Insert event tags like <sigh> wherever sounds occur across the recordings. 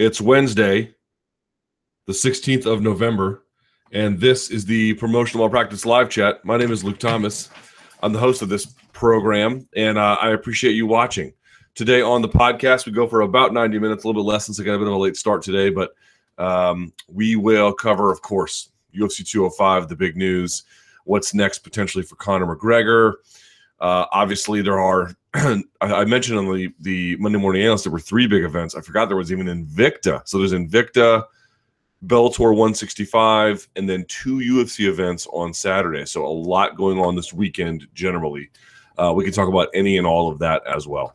It's Wednesday, the 16th of November, and this is the Promotional Malpractice Live Chat. My name is Luke Thomas. I'm the host of this program, and uh, I appreciate you watching. Today on the podcast, we go for about 90 minutes, a little bit less since I got a bit of a late start today, but um, we will cover, of course, UFC 205, the big news, what's next potentially for Conor McGregor. Uh, obviously, there are <clears throat> I mentioned on the the Monday Morning Analyst there were three big events. I forgot there was even Invicta. So there's Invicta, Bellator 165, and then two UFC events on Saturday. So a lot going on this weekend generally. Uh, we can talk about any and all of that as well.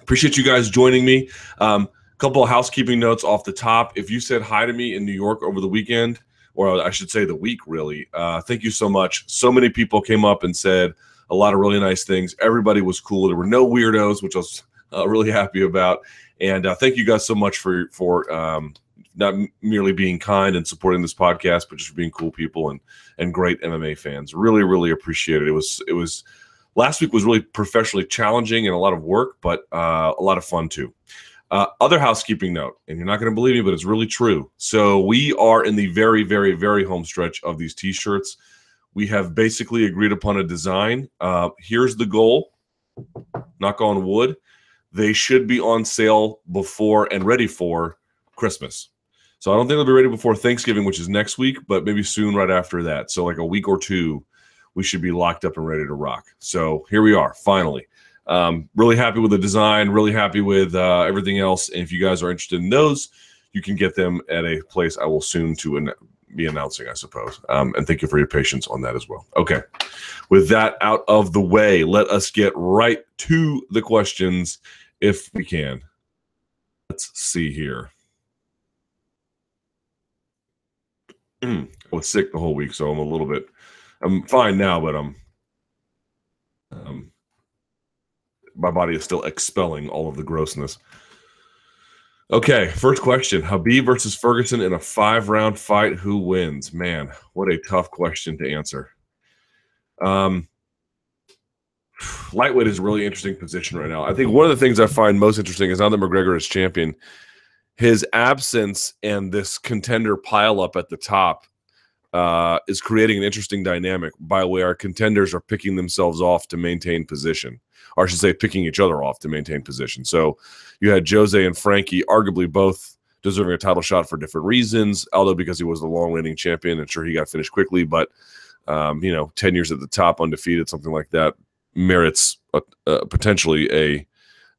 Appreciate you guys joining me. Um, couple of housekeeping notes off the top. If you said hi to me in New York over the weekend, or I should say the week, really, uh, thank you so much. So many people came up and said a lot of really nice things. Everybody was cool. There were no weirdos, which I was uh, really happy about. And uh, thank you guys so much for for um, not merely being kind and supporting this podcast, but just for being cool people and and great MMA fans. Really, really appreciate it. It was it was last week was really professionally challenging and a lot of work, but uh, a lot of fun too. Uh, other housekeeping note, and you're not going to believe me, but it's really true. So we are in the very, very, very home stretch of these t-shirts. We have basically agreed upon a design. Uh, here's the goal. Knock on wood. They should be on sale before and ready for Christmas. So I don't think they'll be ready before Thanksgiving, which is next week, but maybe soon right after that. So like a week or two, we should be locked up and ready to rock. So here we are, finally. Um, really happy with the design. Really happy with uh, everything else. And if you guys are interested in those, you can get them at a place I will soon to be announcing, I suppose. Um, and thank you for your patience on that as well. Okay. With that out of the way, let us get right to the questions if we can. Let's see here. I was sick the whole week, so I'm a little bit. I'm fine now, but I'm. Um, my body is still expelling all of the grossness. Okay, first question: Khabib versus Ferguson in a five-round fight. Who wins? Man, what a tough question to answer. Um, lightweight is a really interesting position right now. I think one of the things I find most interesting is now that McGregor is champion, his absence and this contender pileup at the top uh, is creating an interesting dynamic by way our contenders are picking themselves off to maintain position or I should say, picking each other off to maintain position. So you had Jose and Frankie, arguably both deserving a title shot for different reasons. Aldo because he was the long reigning champion, and sure he got finished quickly, but um, you know, ten years at the top, undefeated, something like that, merits a, a, potentially a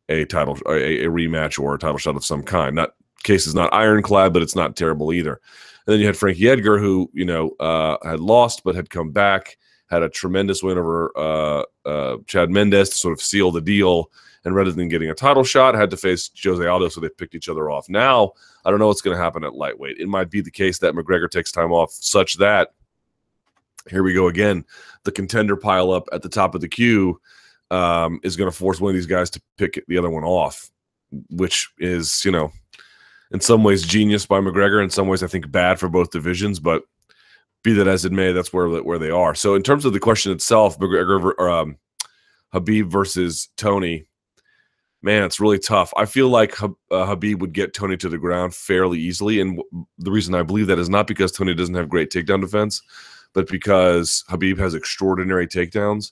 a title, a, a rematch, or a title shot of some kind. Not case is not ironclad, but it's not terrible either. And then you had Frankie Edgar, who you know uh, had lost but had come back had a tremendous win over uh, uh, Chad Mendes to sort of seal the deal. And rather than getting a title shot, had to face Jose Aldo, so they picked each other off. Now, I don't know what's going to happen at lightweight. It might be the case that McGregor takes time off, such that here we go again. The contender pile up at the top of the queue um, is going to force one of these guys to pick the other one off, which is, you know, in some ways genius by McGregor. In some ways, I think bad for both divisions. But be that as it may, that's where where they are. So in terms of the question itself, McGregor or um, Khabib versus Tony, man, it's really tough. I feel like uh, Khabib would get Tony to the ground fairly easily, and the reason I believe that is not because Tony doesn't have great takedown defense, but because Khabib has extraordinary takedowns.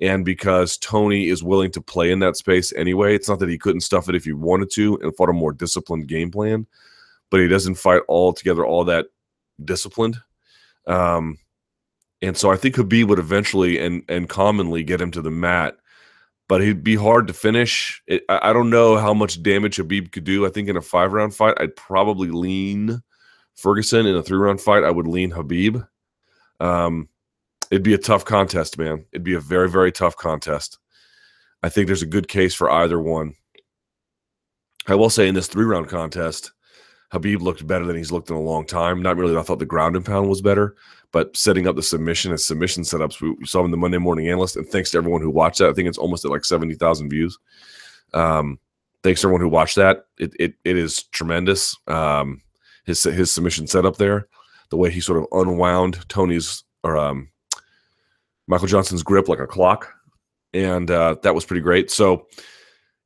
And because Tony is willing to play in that space anyway, it's not that he couldn't stuff it if he wanted to and fought a more disciplined game plan, but he doesn't fight all together all that disciplined. Um, and so I think Khabib would eventually and and commonly get him to the mat, but he'd be hard to finish. It, I don't know how much damage Khabib could do. I think in a five round fight, I'd probably lean Ferguson. In a three round fight, I would lean Khabib. Um, it'd be a tough contest, man. It'd be a very very tough contest. I think there's a good case for either one. I will say in this three round contest, Khabib looked better than he's looked in a long time. Not really. I thought the ground and pound was better, but setting up the submission and submission setups, we, we saw in the Monday Morning Analyst. And thanks to everyone who watched that. I think it's almost at like seventy thousand views. Um, thanks to everyone who watched that. It it, it is tremendous. Um, his his submission setup there, the way he sort of unwound Tony's or um, Michael Johnson's grip like a clock, and uh, that was pretty great. So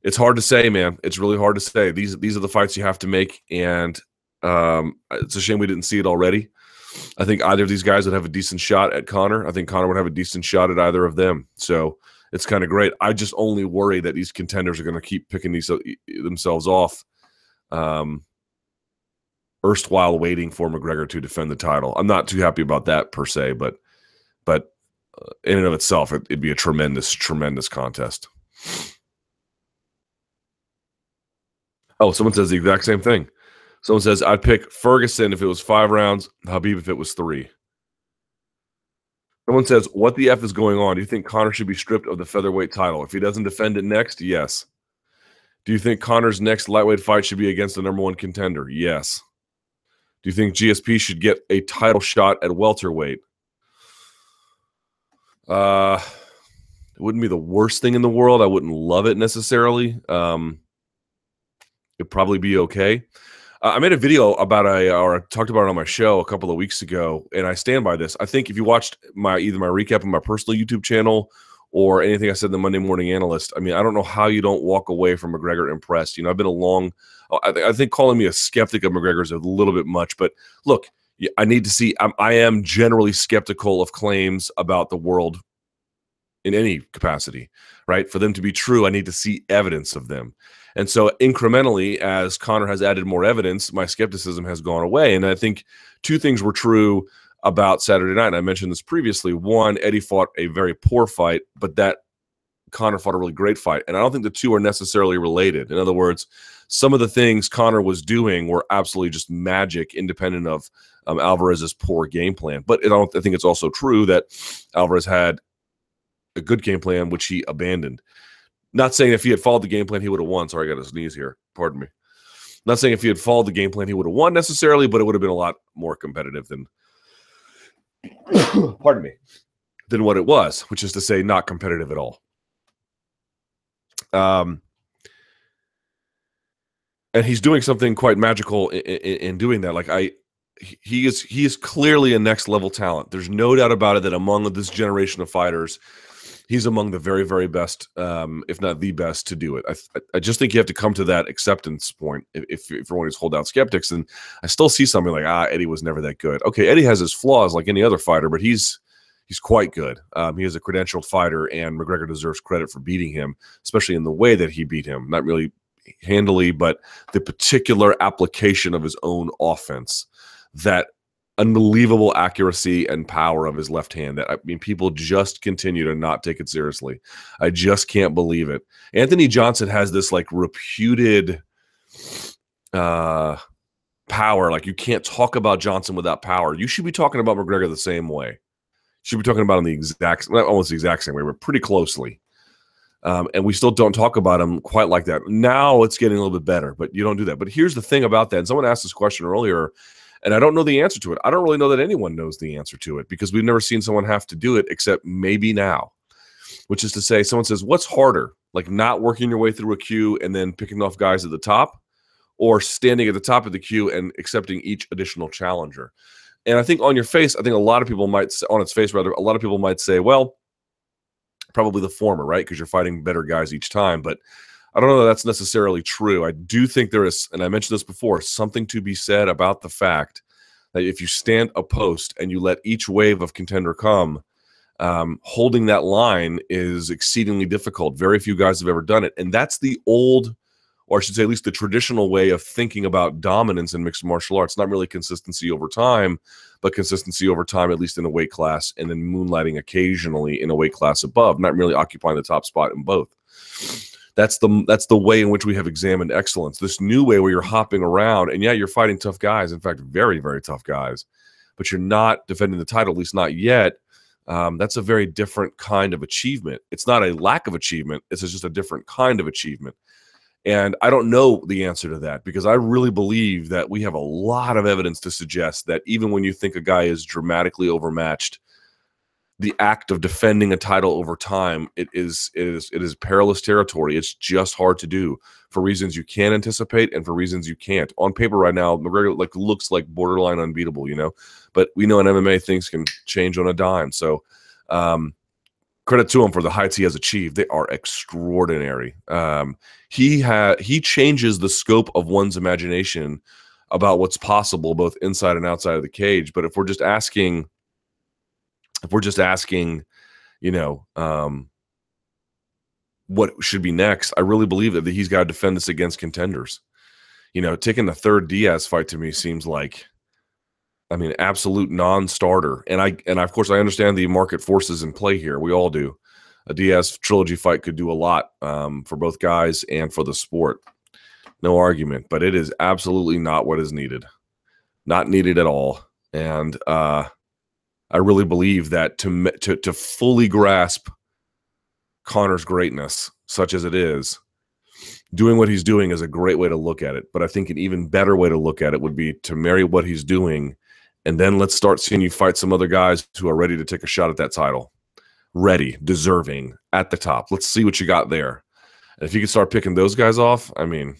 it's hard to say, man. It's really hard to say. These these are the fights you have to make, and um, it's a shame we didn't see it already. I think either of these guys would have a decent shot at Conor. I think Conor would have a decent shot at either of them. So it's kind of great. I just only worry that these contenders are going to keep picking these uh, themselves off. Um, erstwhile waiting for McGregor to defend the title. I'm not too happy about that per se, but but uh, in and of itself, it, it'd be a tremendous, tremendous contest. Oh, someone says the exact same thing. Someone says I'd pick Ferguson if it was five rounds, Khabib if it was three. Someone says, "What the f is going on? Do you think Conor should be stripped of the featherweight title if he doesn't defend it next?" Yes. Do you think Conor's next lightweight fight should be against the number one contender? Yes. Do you think GSP should get a title shot at welterweight? Uh, it wouldn't be the worst thing in the world. I wouldn't love it necessarily. Um, it'd probably be okay. Uh, I made a video about a, or I talked about it on my show a couple of weeks ago, and I stand by this. I think if you watched my either my recap on my personal YouTube channel or anything I said in the Monday Morning Analyst, I mean, I don't know how you don't walk away from McGregor impressed. You know, I've been a long, oh, I, th- I think calling me a skeptic of McGregor is a little bit much, but look, I need to see. I'm, I am generally skeptical of claims about the world in any capacity, right? For them to be true, I need to see evidence of them. And so incrementally, as Conor has added more evidence, my skepticism has gone away. And I think two things were true about Saturday night. And I mentioned this previously. One, Eddie fought a very poor fight, but that Conor fought a really great fight. And I don't think the two are necessarily related. In other words, some of the things Conor was doing were absolutely just magic, independent of um, Alvarez's poor game plan. But I, I think it's also true that Alvarez had a good game plan, which he abandoned. Not saying if he had followed the game plan, he would have won. Sorry, I got a sneeze here. Pardon me. Not saying if he had followed the game plan, he would have won necessarily, but it would have been a lot more competitive than, <coughs> pardon me, than what it was, which is to say, not competitive at all. Um, and he's doing something quite magical in, in, in doing that. Like I, he is he is clearly a next level talent. There's no doubt about it that among this generation of fighters, he's among the very, very best, um, if not the best, to do it. I, I just think you have to come to that acceptance point if, if, you're one of these holdout skeptics. And I still see something like, ah, Eddie was never that good. Okay, Eddie has his flaws like any other fighter, but he's he's quite good. Um, he is a credentialed fighter, and McGregor deserves credit for beating him, especially in the way that he beat him. Not really handily, but the particular application of his own offense that unbelievable accuracy and power of his left hand that I mean people just continue to not take it seriously. I just can't believe it. Anthony Johnson has this like reputed uh power like you can't talk about Johnson without power. You should be talking about McGregor the same way. You should be talking about him the exact almost the exact same way, but pretty closely. Um, and we still don't talk about him quite like that. Now it's getting a little bit better, but you don't do that. But here's the thing about that. And someone asked this question earlier and I don't know the answer to it. I don't really know that anyone knows the answer to it because we've never seen someone have to do it except maybe now, which is to say, someone says, What's harder? Like not working your way through a queue and then picking off guys at the top, or standing at the top of the queue and accepting each additional challenger? And I think on your face, I think a lot of people might, on its face rather, a lot of people might say, Well, probably the former, right? Because you're fighting better guys each time. But I don't know that that's necessarily true. I do think there is, and I mentioned this before, something to be said about the fact that if you stand a post and you let each wave of contender come, um, holding that line is exceedingly difficult. Very few guys have ever done it. And that's the old, or I should say, at least the traditional way of thinking about dominance in mixed martial arts. Not really consistency over time, but consistency over time, at least in a weight class, and then moonlighting occasionally in a weight class above, not really occupying the top spot in both that's the that's the way in which we have examined excellence. This new way where you're hopping around, and yeah, you're fighting tough guys. In fact, very very tough guys, but you're not defending the title, at least not yet. Um, that's a very different kind of achievement. It's not a lack of achievement. It's just a different kind of achievement. And I don't know the answer to that because I really believe that we have a lot of evidence to suggest that even when you think a guy is dramatically overmatched, the act of defending a title over time it is it is it is perilous territory it's just hard to do for reasons you can anticipate and for reasons you can't on paper right now mcgregor like looks like borderline unbeatable you know but we know in mma things can change on a dime so um credit to him for the heights he has achieved. They are extraordinary. Um, he had he changes the scope of one's imagination about what's possible both inside and outside of the cage. But if we're just asking, if we're just asking, you know, um, what should be next, I really believe that he's got to defend this against contenders. You know, taking the third Diaz fight to me seems like I mean, absolute non-starter. And I and of course I understand the market forces in play here. We all do. A Diaz trilogy fight could do a lot um, for both guys and for the sport. No argument. But it is absolutely not what is needed. Not needed at all. And uh, I really believe that to to to fully grasp Conor's greatness, such as it is, doing what he's doing is a great way to look at it. But I think an even better way to look at it would be to marry what he's doing and then let's start seeing you fight some other guys who are ready to take a shot at that title. Ready, deserving, at the top. Let's see what you got there. And if you can start picking those guys off, I mean,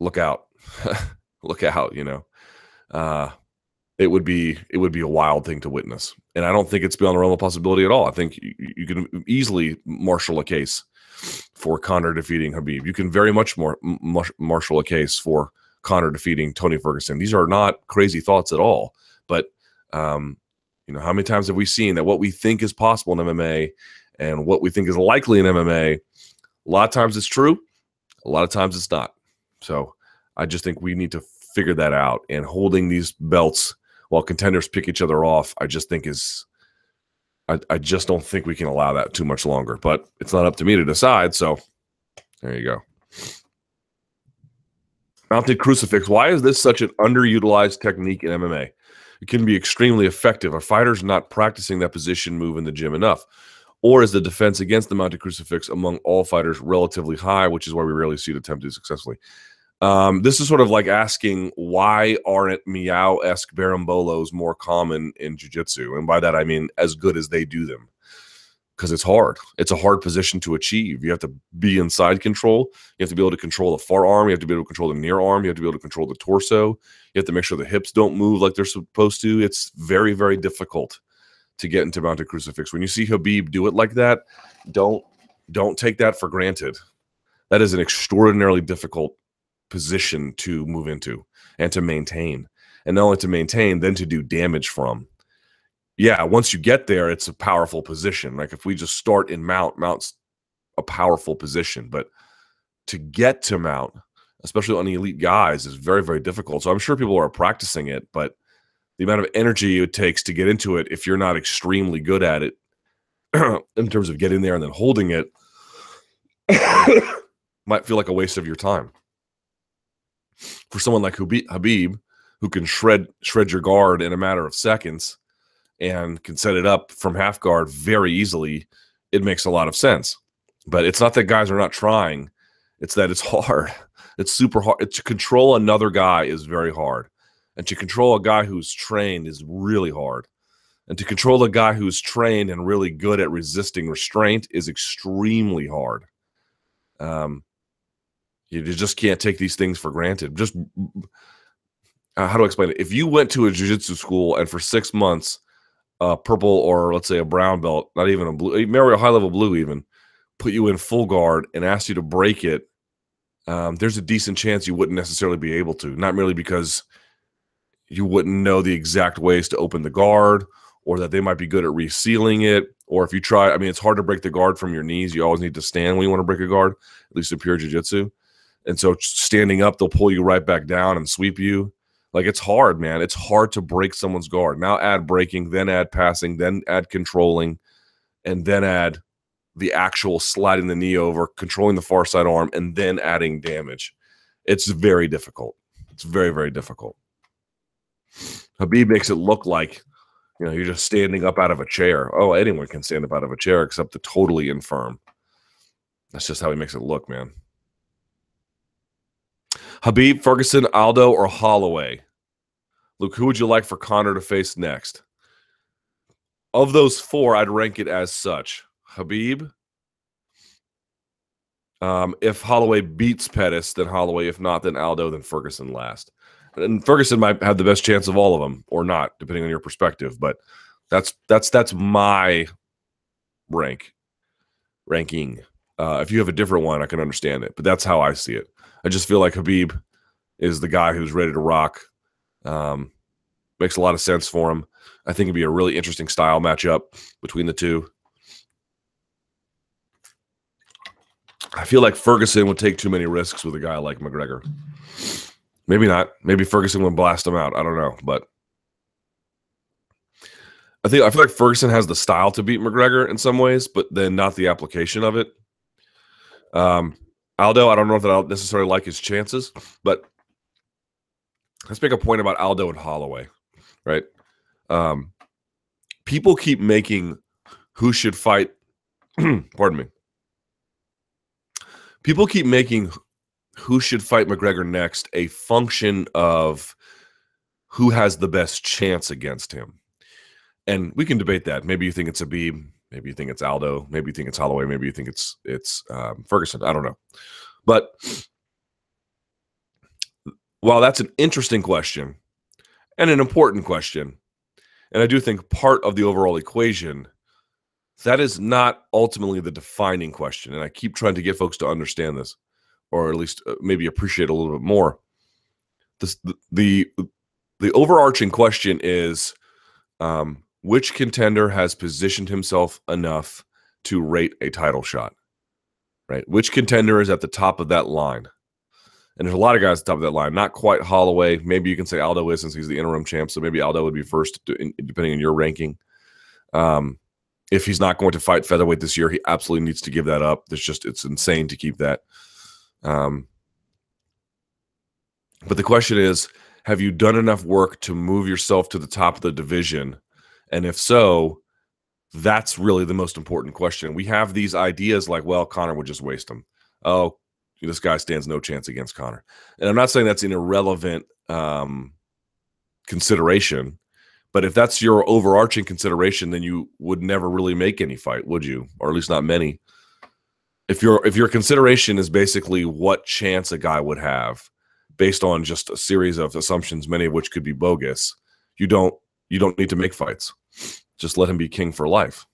look out. <laughs> look out, you know. Uh, it would be it would be a wild thing to witness. And I don't think it's beyond the realm of possibility at all. I think you, you can easily marshal a case for Conor defeating Khabib. You can very much more marshal a case for Conor defeating Tony Ferguson. These are not crazy thoughts at all. But um, you know, how many times have we seen that what we think is possible in MMA and what we think is likely in MMA, a lot of times it's true, a lot of times it's not. So I just think we need to figure that out. And holding these belts while contenders pick each other off, I just think is I, I just don't think we can allow that too much longer. But it's not up to me to decide. So there you go. Mounted crucifix. Why is this such an underutilized technique in MMA? It can be extremely effective. Are fighter's not practicing that position move in the gym enough. Or is the defense against the mounted crucifix among all fighters relatively high, which is why we rarely see it attempted successfully? Um, this is sort of like asking why aren't Miyao esque berimbolos more common in jiu jitsu? And by that, I mean as good as they do them because it's hard. It's a hard position to achieve. You have to be inside control. You have to be able to control the forearm. You have to be able to control the near arm. You have to be able to control the torso. You have to make sure the hips don't move like they're supposed to. It's very, very difficult to get into mounted crucifix. When you see Khabib do it like that, don't don't take that for granted. That is an extraordinarily difficult position to move into and to maintain. And not only to maintain, then to do damage from yeah, once you get there, it's a powerful position. Like if we just start in mount, mount's a powerful position, but to get to mount, especially on the elite guys, is very, very difficult. So I'm sure people are practicing it, but the amount of energy it takes to get into it, if you're not extremely good at it, <clears throat> in terms of getting there and then holding it, <coughs> might feel like a waste of your time. For someone like Khabib, who can shred shred your guard in a matter of seconds and can set it up from half guard very easily, it makes a lot of sense. But it's not that guys are not trying, it's that it's <laughs> hard. It's super hard. To control another guy is very hard. And to control a guy who's trained is really hard. And to control a guy who's trained and really good at resisting restraint is extremely hard. Um, you just can't take these things for granted. Just uh, how do I explain it? If you went to a jiu-jitsu school and for six months a purple or let's say a brown belt, not even a blue, maybe a high level blue, even put you in full guard and asked you to break it, um, there's a decent chance you wouldn't necessarily be able to. Not merely because you wouldn't know the exact ways to open the guard or that they might be good at resealing it. Or if you try, I mean, it's hard to break the guard from your knees. You always need to stand when you want to break a guard, at least in pure jiu jitsu. And so standing up, they'll pull you right back down and sweep you. Like it's hard, man. It's hard to break someone's guard. Now add breaking, then add passing, then add controlling, and then add the actual sliding the knee over, controlling the far side arm, and then adding damage. It's very difficult. It's very, very difficult. Khabib makes it look like you know you're just standing up out of a chair. Oh, anyone can stand up out of a chair except the totally infirm. That's just how he makes it look, man. Khabib, Ferguson, Aldo, or Holloway? Luke, who would you like for Conor to face next? Of those four, I'd rank it as such. Khabib. Um, if Holloway beats Pettis, then Holloway. If not, then Aldo, then Ferguson last. And Ferguson might have the best chance of all of them, or not, depending on your perspective. But that's that's that's my rank ranking. Uh, if you have a different one, I can understand it, but that's how I see it. I just feel like Khabib is the guy who's ready to rock. Um, makes a lot of sense for him. I think it'd be a really interesting style matchup between the two. I feel like Ferguson would take too many risks with a guy like McGregor. Maybe not. Maybe Ferguson would blast him out. I don't know, but I think I feel like Ferguson has the style to beat McGregor in some ways, but then not the application of it. Um, Aldo, I don't know if I'll necessarily like his chances, but let's make a point about Aldo and Holloway, right? Um, people keep making who should fight. <clears throat> pardon me. People keep making who should fight McGregor next a function of who has the best chance against him. And we can debate that. Maybe you think it's Khabib, maybe you think it's Aldo, maybe you think it's Holloway, maybe you think it's it's um, Ferguson. I don't know, but while that's an interesting question and an important question, and I do think part of the overall equation, that is not ultimately the defining question. And I keep trying to get folks to understand this, or at least uh, maybe appreciate a little bit more. This, the, the the overarching question is um, which contender has positioned himself enough to rate a title shot right which contender is at the top of that line and there's a lot of guys at the top of that line. Not quite Holloway. Maybe you can say Aldo is since he's the interim champ. So maybe Aldo would be first, depending on your ranking. Um, if he's not going to fight featherweight this year, he absolutely needs to give that up. There's just it's insane to keep that. Um, but the question is, have you done enough work to move yourself to the top of the division? And if so, that's really the most important question. We have these ideas like, well, Conor would just waste them. Oh, this guy stands no chance against Conor. And I'm not saying that's an irrelevant um, consideration, but if that's your overarching consideration, then you would never really make any fight, would you? Or at least not many. If your if your consideration is basically what chance a guy would have based on just a series of assumptions, many of which could be bogus, you don't you don't need to make fights. Just let him be king for life.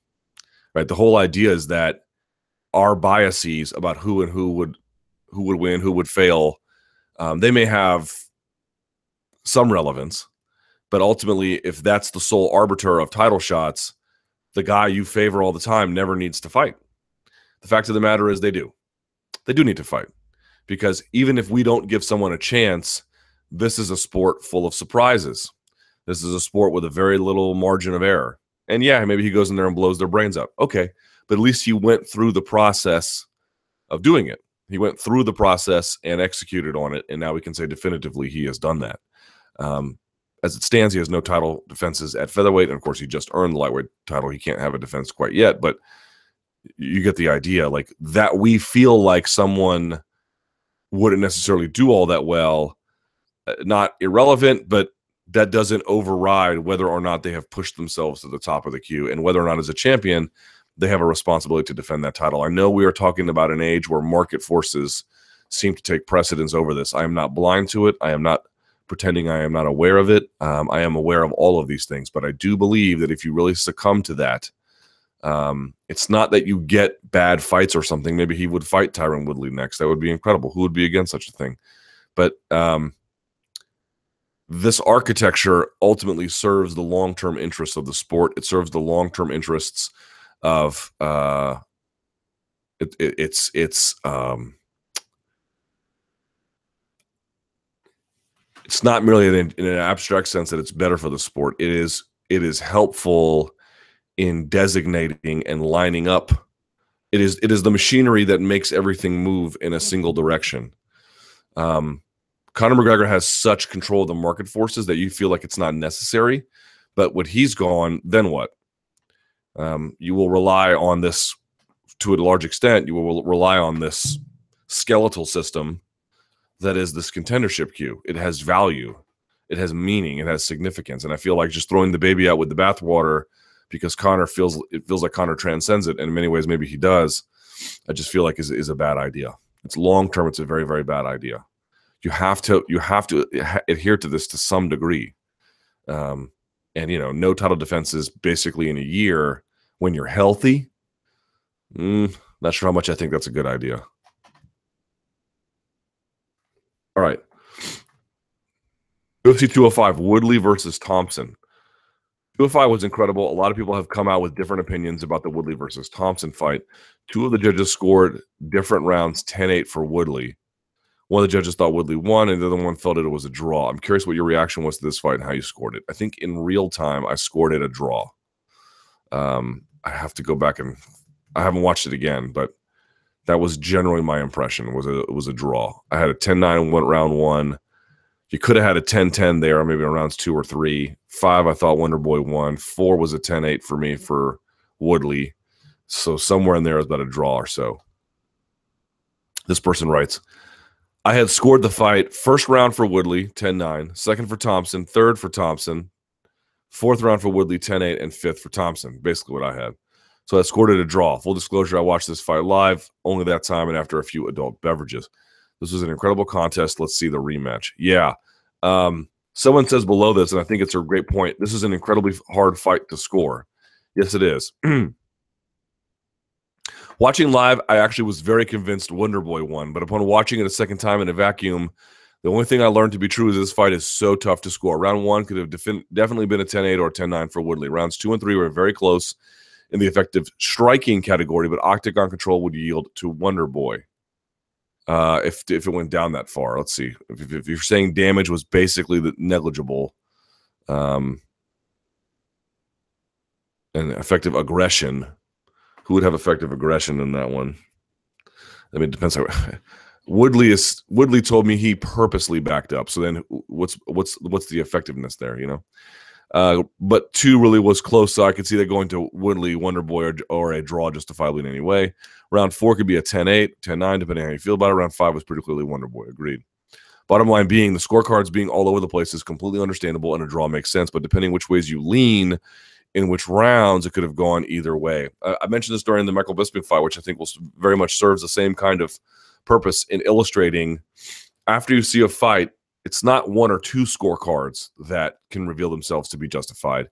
Right? The whole idea is that our biases about who and who would who would win, who would fail, um, they may have some relevance, but ultimately, if that's the sole arbiter of title shots, the guy you favor all the time never needs to fight. The fact of the matter is, they do. They do need to fight because even if we don't give someone a chance, this is a sport full of surprises. This is a sport with a very little margin of error. And yeah, maybe he goes in there and blows their brains out. Okay. But at least he went through the process of doing it. He went through the process and executed on it, and now we can say definitively he has done that. Um, as it stands, he has no title defenses at featherweight, and of course, he just earned the lightweight title. He can't have a defense quite yet, but you get the idea. Like that, we feel like someone wouldn't necessarily do all that well. Uh, not irrelevant, but that doesn't override whether or not they have pushed themselves to the top of the queue and whether or not as a champion they have a responsibility to defend that title. I know we are talking about an age where market forces seem to take precedence over this. I am not blind to it. I am not pretending I am not aware of it. Um, I am aware of all of these things, but I do believe that if you really succumb to that, um, it's not that you get bad fights or something. Maybe he would fight Tyron Woodley next. That would be incredible. Who would be against such a thing? But um, this architecture ultimately serves the long term interests of the sport. It serves the long term interests of uh, it, it, it's it's um, it's not merely in, in, an abstract sense that it's better for the sport. It is it is helpful in designating and lining up. It is it is the machinery that makes everything move in a single direction. Um, Conor McGregor has such control of the market forces that you feel like it's not necessary. But when he's gone, then what? um, you will rely on this to a large extent. You will rely on this skeletal system that is this contendership queue. It has value, it has meaning, it has significance, and I feel like just throwing the baby out with the bathwater because Conor feels it feels like Conor transcends it. And in many ways, maybe he does. I just feel like is is a bad idea. It's long term. It's a very very bad idea. You have to you have to adhere to this to some degree. Um, and you know no title defenses basically in a year when you're healthy Mm, not sure how much I think that's a good idea. All right. UFC 205, Woodley versus Thompson. 205 was incredible. A lot of people have come out with different opinions about the Woodley versus Thompson fight. Two of the judges scored different rounds 10 8 for Woodley. One of the judges thought Woodley won, and the other one felt it was a draw. I'm curious what your reaction was to this fight and how you scored it. I think in real time, I scored it a draw. Um, I have to go back and I haven't watched it again, but that was generally my impression. Was a, it was a draw. I had a 10-9 went round one. You could have had a 10-10 there, maybe in rounds two or three. Five, I thought Wonder Boy won. Four was a 10-8 for me for Woodley. So somewhere in there is about a draw or so. This person writes, I had scored the fight first round for Woodley, 10-9, second for Thompson, third for Thompson, fourth round for Woodley, 10-8, and fifth for Thompson. Basically what I had. So I scored it a draw. Full disclosure, I watched this fight live only that time and after a few adult beverages. This was an incredible contest. Let's see the rematch. Yeah. Um, someone says below this, and I think it's a great point. This is an incredibly hard fight to score. Yes, it is. <clears throat> watching live, I actually was very convinced Wonder Boy won, but upon watching it a second time in a vacuum, the only thing I learned to be true is this fight is so tough to score. Round one could have defin- definitely been a 10 8 or 10 9 for Woodley. Rounds two and three were very close in the effective striking category, but octagon control would yield to Wonder Boy uh, if if it went down that far. Let's see. If, if you're saying damage was basically negligible, um, and effective aggression, who would have effective aggression in that one? I mean, it depends how. <laughs> Woodley is Woodley told me he purposely backed up. So then, what's what's what's the effectiveness there? You know. Uh, but two really was close, so I could see that going to Woodley, Wonder Boy, or, or a draw justifiably in any way. Round four could be a 10 8, 10 9, depending on how you feel about it. Round five was pretty clearly Wonder Boy. Agreed. Bottom line being the scorecards being all over the place is completely understandable and a draw makes sense, but depending which ways you lean in which rounds, it could have gone either way. Uh, I mentioned this during the Michael Bisping fight, which I think will very much serves the same kind of purpose in illustrating after you see a fight, it's not one or two scorecards that can reveal themselves to be justified.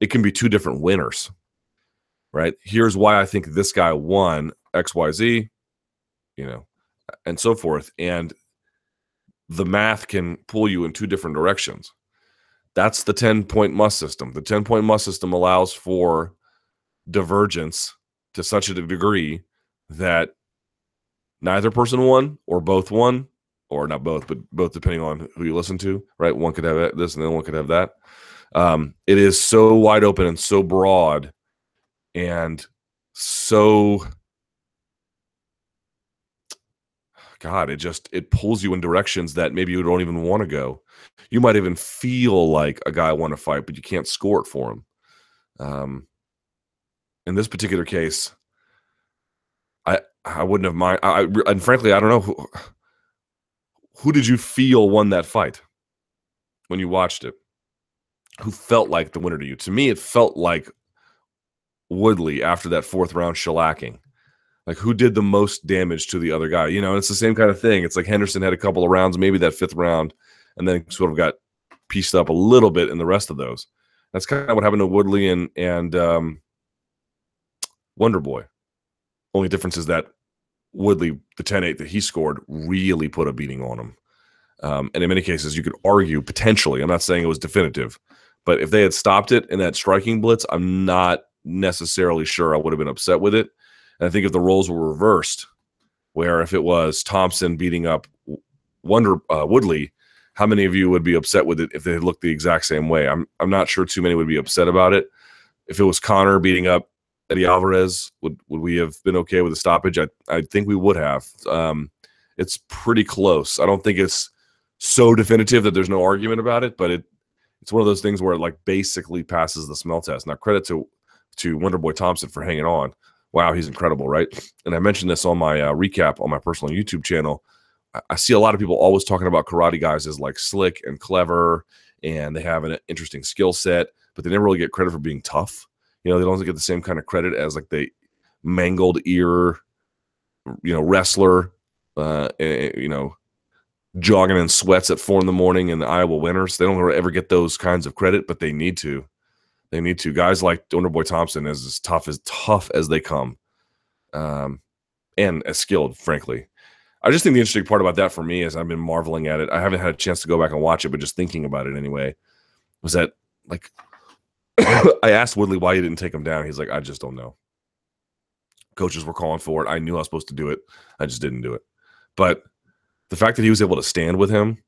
It can be two different winners, right? Here's why I think this guy won XYZ, you know, and so forth. And the math can pull you in two different directions. That's the 10 point must system. The 10 point must system allows for divergence to such a degree that neither person won or both won or not both, but both depending on who you listen to, right? One could have this and then one could have that. Um, it is so wide open and so broad and so God, it just it pulls you in directions that maybe you don't even want to go. You might even feel like a guy want to fight, but you can't score it for him. Um, in this particular case, I I wouldn't have mind. I, I and frankly, I don't know who who did you feel won that fight when you watched it? Who felt like the winner to you? To me, it felt like Woodley after that fourth round shellacking. Like who did the most damage to the other guy? You know, it's the same kind of thing. It's like Henderson had a couple of rounds, maybe that fifth round, and then sort of got pieced up a little bit in the rest of those. That's kind of what happened to Woodley and and um, Wonder Boy. Only difference is that Woodley, the 10 8 that he scored, really put a beating on him. Um, and in many cases, you could argue potentially, I'm not saying it was definitive, but if they had stopped it in that striking blitz, I'm not necessarily sure I would have been upset with it. And I think if the roles were reversed, where if it was Thompson beating up Wonder uh, Woodley, how many of you would be upset with it if they looked the exact same way? I'm I'm not sure too many would be upset about it. If it was Conor beating up Eddie Alvarez, would would we have been okay with a stoppage? I I think we would have. Um, it's pretty close. I don't think it's so definitive that there's no argument about it, but it it's one of those things where it like basically passes the smell test. Now credit to to Wonderboy Thompson for hanging on. Wow, he's incredible, right? And I mentioned this on my uh, recap on my personal YouTube channel. I, see a lot of people always talking about karate guys as like slick and clever, and they have an interesting skill set, but they never really get credit for being tough. You know, they don't get the same kind of credit as like the mangled ear, you know, wrestler, uh, eh, you know, jogging in sweats at four in the morning in the Iowa winters. They don't ever get those kinds of credit, but they need to. They need to. Guys like Wonder Boy Thompson is as tough as tough as they come. um, and as skilled, frankly. I just think the interesting part about that for me is I've been marveling at it. I haven't had a chance to go back and watch it, but just thinking about it anyway, was that like <coughs> I asked Woodley why he didn't take him down. He's like, I just don't know. Coaches were calling for it. I knew I was supposed to do it. I just didn't do it. But the fact that he was able to stand with him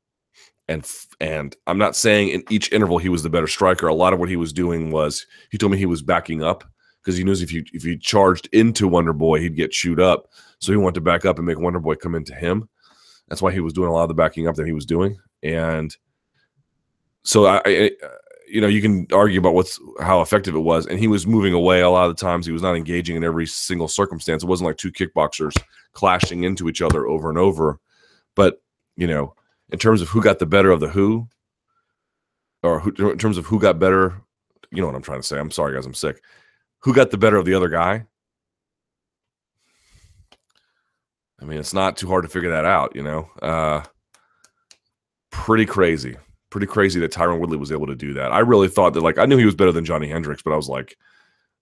and and I'm not saying in each interval he was the better striker. A lot of what he was doing was he told me he was backing up because he knows if you if he charged into Wonder Boy, he'd get chewed up. So he wanted to back up and make Wonder Boy come into him. That's why he was doing a lot of the backing up that he was doing. And so I, I you know, you can argue about what's how effective it was, and he was moving away a lot of the times. He was not engaging in every single circumstance. It wasn't like two kickboxers clashing into each other over and over. But you know, in terms of who got the better of the who, or who, in terms of who got better, you know what I'm trying to say. I'm sorry, guys, I'm sick. Who got the better of the other guy? I mean, it's not too hard to figure that out. You know, uh, pretty crazy pretty crazy that Tyron Woodley was able to do that. I really thought that, like, I knew he was better than Johnny Hendricks, but I was like,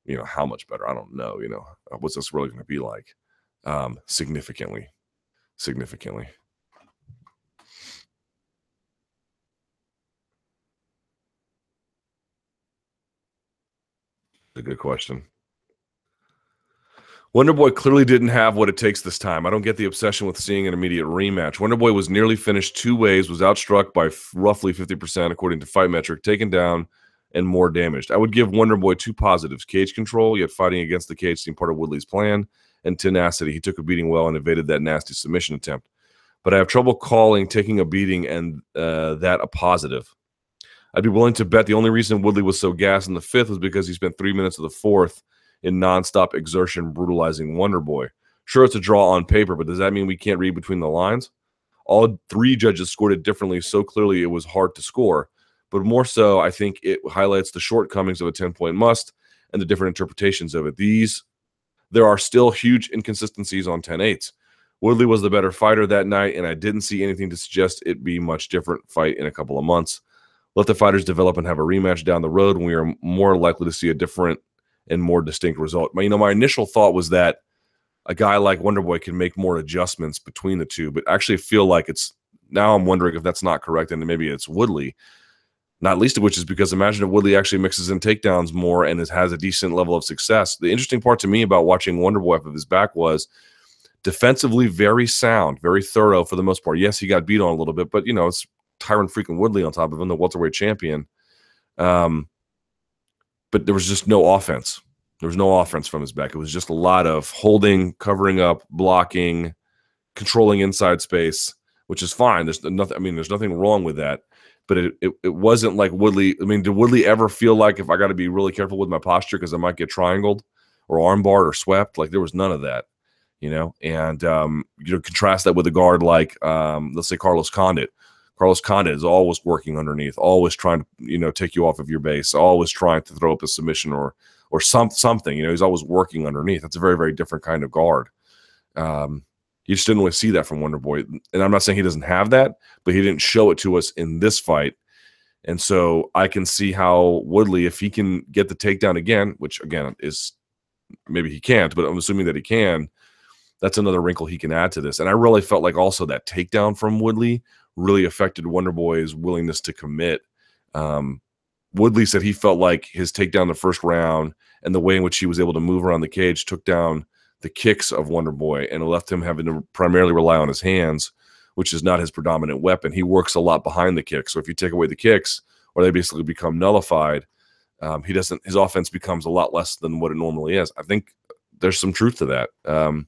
you know, how much better? I don't know. You know, what's this really going to be like? Um, significantly, significantly. A good question. Wonderboy clearly didn't have what it takes this time. I don't get the obsession with seeing an immediate rematch. Wonderboy was nearly finished two ways, was outstruck by f- roughly 50% according to Fight Metric, taken down and more damaged. I would give Wonderboy two positives cage control, yet fighting against the cage seemed part of Woodley's plan, and tenacity. He took a beating well and evaded that nasty submission attempt. But I have trouble calling taking a beating and uh, that a positive. I'd be willing to bet the only reason Woodley was so gassed in the fifth was because he spent three minutes of the fourth in nonstop exertion brutalizing Wonder Boy. Sure, it's a draw on paper, but does that mean we can't read between the lines? All three judges scored it differently, so clearly it was hard to score. But more so, I think it highlights the shortcomings of a 10 point must and the different interpretations of it. These, there are still huge inconsistencies on 10 8s. Woodley was the better fighter that night, and I didn't see anything to suggest it be much different fight in a couple of months. Let the fighters develop and have a rematch down the road when we are more likely to see a different and more distinct result. But, You know, my initial thought was that a guy like Wonderboy can make more adjustments between the two, but actually feel like it's now I'm wondering if that's not correct and maybe it's Woodley. Not least of which is because imagine if Woodley actually mixes in takedowns more and has a decent level of success. The interesting part to me about watching Wonderboy off of his back was defensively very sound, very thorough for the most part. Yes, he got beat on a little bit, but you know, it's Tyron freaking Woodley on top of him, the welterweight champion. Um, but there was just no offense. There was no offense from his back. It was just a lot of holding, covering up, blocking, controlling inside space, which is fine. There's nothing. I mean, there's nothing wrong with that. But it, it, it wasn't like Woodley. I mean, did Woodley ever feel like if I got to be really careful with my posture because I might get triangled or armbarred or swept? Like there was none of that, you know. And um, you know, contrast that with a guard like um, let's say Carlos Condit, Carlos Condit is always working underneath, always trying to you know take you off of your base, always trying to throw up a submission or or some something. You know, he's always working underneath. That's a very very different kind of guard. Um, you just didn't really see that from Wonder Boy, and I'm not saying he doesn't have that, but he didn't show it to us in this fight. And so I can see how Woodley, if he can get the takedown again, which again is maybe he can't, but I'm assuming that he can. That's another wrinkle he can add to this. And I really felt like also that takedown from Woodley really affected Wonder Boy's willingness to commit. Um, Woodley said he felt like his takedown the first round and the way in which he was able to move around the cage took down the kicks of Wonder Boy and left him having to primarily rely on his hands, which is not his predominant weapon. He works a lot behind the kicks. So if you take away the kicks or they basically become nullified, um, he doesn't. His offense becomes a lot less than what it normally is. I think there's some truth to that. Um,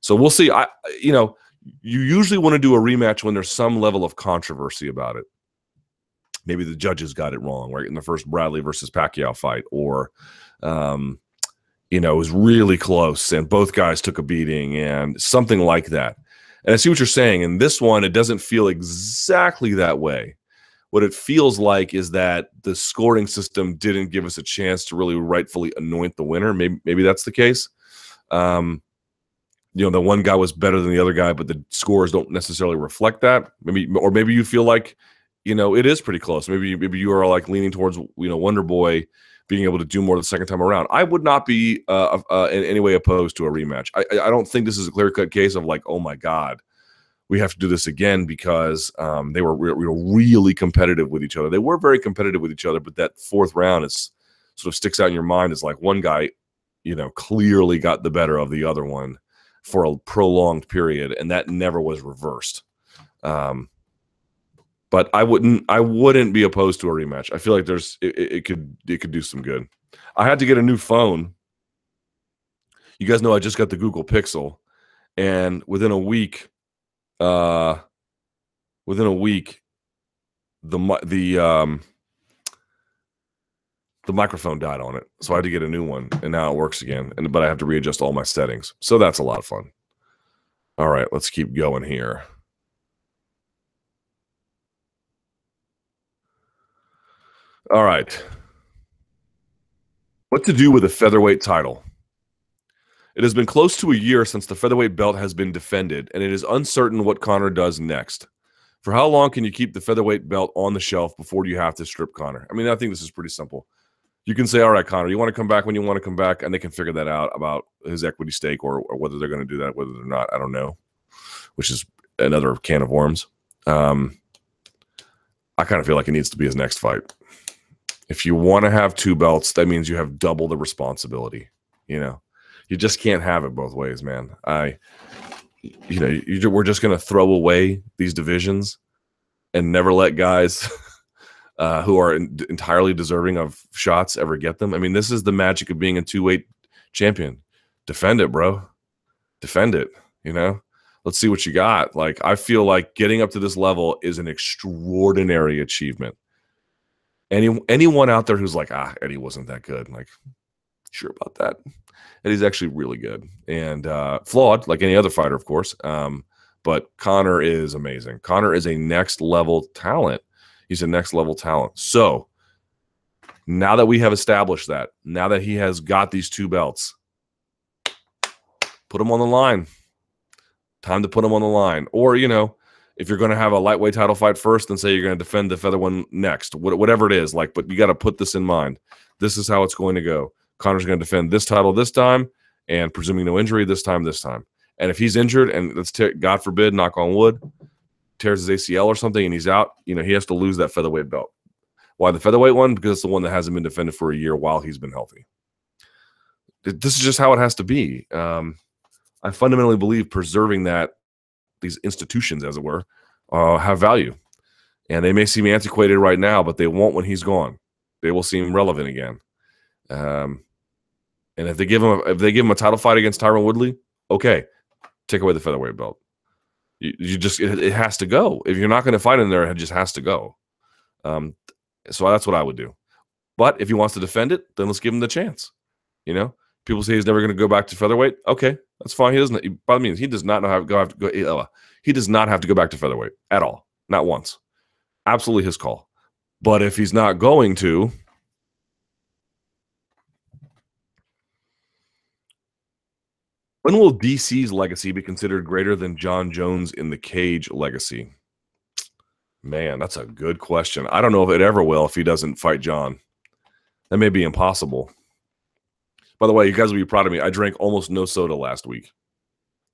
so we'll see. I, you know, you usually want to do a rematch when there's some level of controversy about it. Maybe the judges got it wrong, right? In the first Bradley versus Pacquiao fight, or, um, you know, it was really close and both guys took a beating and something like that. And I see what you're saying. In this one, it doesn't feel exactly that way. What it feels like is that the scoring system didn't give us a chance to really rightfully anoint the winner. Maybe maybe that's the case. Um, you know the one guy was better than the other guy, but the scores don't necessarily reflect that. Maybe or maybe you feel like you know it is pretty close. Maybe maybe you are like leaning towards you know Wonder Boy being able to do more the second time around. I would not be uh, uh, in any way opposed to a rematch. I, I don't think this is a clear cut case of like, oh my god, we have to do this again because um, they were re- really competitive with each other. They were very competitive with each other, but that fourth round is sort of sticks out in your mind as like one guy, you know, clearly got the better of the other one for a prolonged period, and that never was reversed. Um, but I wouldn't I wouldn't be opposed to a rematch. I feel like there's it, it, could it could do some good. I had to get a new phone. You guys know I just got the Google Pixel, and within a week, uh, within a week, the the um the microphone died on it, so I had to get a new one, and now it works again. And but I have to readjust all my settings, so that's a lot of fun. All right, let's keep going here. All right. What to do with a featherweight title? It has been close to a year since the featherweight belt has been defended, and it is uncertain what Conor does next. For how long can you keep the featherweight belt on the shelf before you have to strip Conor? I mean, I think this is pretty simple. You can say, all right, Conor, you want to come back when you want to come back, and they can figure that out about his equity stake or, or whether they're going to do that, whether they're not. I don't know, which is another can of worms. Um, I kind of feel like it needs to be his next fight. If you want to have two belts, that means you have double the responsibility. You know, you just can't have it both ways, man. I, you know, you, we're just going to throw away these divisions and never let guys <laughs> uh, who are in, entirely deserving of shots ever get them. I mean, this is the magic of being a two weight champion. Defend it, bro. Defend it. You know, let's see what you got. Like, I feel like getting up to this level is an extraordinary achievement. Any anyone out there who's like, ah, Eddie wasn't that good, like, sure about that. Eddie's actually really good and uh, flawed, like any other fighter, of course. Um, but Conor is amazing. Conor is a next level talent. He's a next level talent. So now that we have established that, now that he has got these two belts, put him on the line. Time to put him on the line. Or, you know, if you're going to have a lightweight title fight first, then say you're going to defend the feather one next, whatever it is. Like, but you got to put this in mind. This is how it's going to go. Conor's going to defend this title this time, and presuming no injury this time, this time. And if he's injured, and let's t- God forbid, knock on wood, tears his ACL or something, and he's out, you know, he has to lose that featherweight belt. Why the featherweight one? Because it's the one that hasn't been defended for a year while he's been healthy. This is just how it has to be. Um, I fundamentally believe preserving that these institutions, as it were, uh, have value. And they may seem antiquated right now, but they won't when he's gone. They will seem relevant again. Um, and if they give him a, if they give him a title fight against Tyron Woodley, okay, take away the featherweight belt. You, you just it, it, has to go. If you're not going to fight in there, it just has to go. Um, so that's what I would do. But if he wants to defend it, then let's give him the chance. You know, people say he's never going to go back to featherweight. Okay, that's fine. He doesn't. By the means, he does not know how to go. Have to go. Uh, he does not have to go back to featherweight at all. Not once. Absolutely his call. But if he's not going to, when will DC's legacy be considered greater than Jon Jones in the cage legacy? Man, that's a good question. I don't know if it ever will if he doesn't fight Jon. That may be impossible. By the way, you guys will be proud of me. I drank almost no soda last week.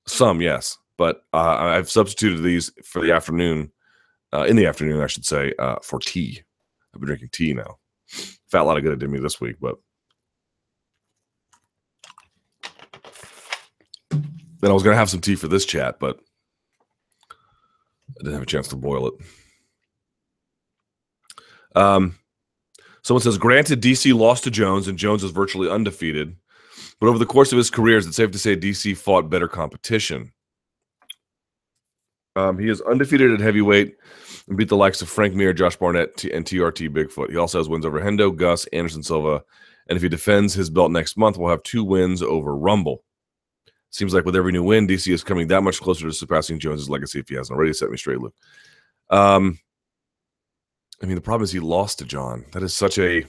Some, yes, but uh, I've substituted these for the afternoon, uh, in the afternoon, I should say, uh, for tea. I've been drinking tea now. Fat a lot of good it did me this week, but then I was going to have some tea for this chat, but I didn't have a chance to boil it. Um, Someone says, granted, DC lost to Jones and Jones is virtually undefeated, but over the course of his career, is it safe to say DC fought better competition? Um, he is undefeated at heavyweight and beat the likes of Frank Mir, Josh Barnett, and TRT Bigfoot. He also has wins over Hendo, Gus, Anderson Silva, and if he defends his belt next month, we'll have two wins over Rumble. Seems like with every new win, DC is coming that much closer to surpassing Jones's legacy if he hasn't already. Set me straight, Luke. Um, I mean, the problem is he lost to Jon. That is such a, and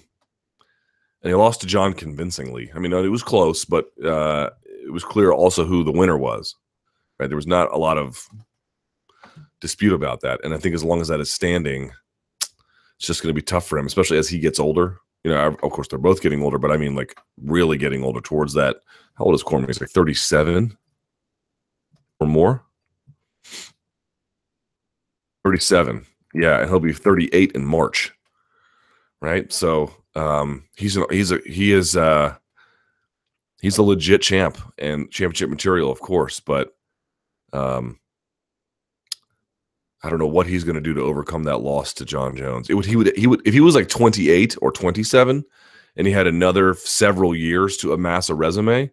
he lost to Jon convincingly. I mean, it was close, but uh, it was clear also who the winner was. Right, there was not a lot of dispute about that, and I think as long as that is standing, it's just going to be tough for him, especially as he gets older. You know, of course they're both getting older, but I mean like really getting older towards that. How old is Cormier? He's like 37 or more. 37. Yeah, and he'll be 38 in March. Right? So, um he's a, he's a he is uh he's a legit champ and championship material, of course, but um I don't know what he's going to do to overcome that loss to Jon Jones. It would he would he would if he was like 28 or 27 and he had another several years to amass a resume,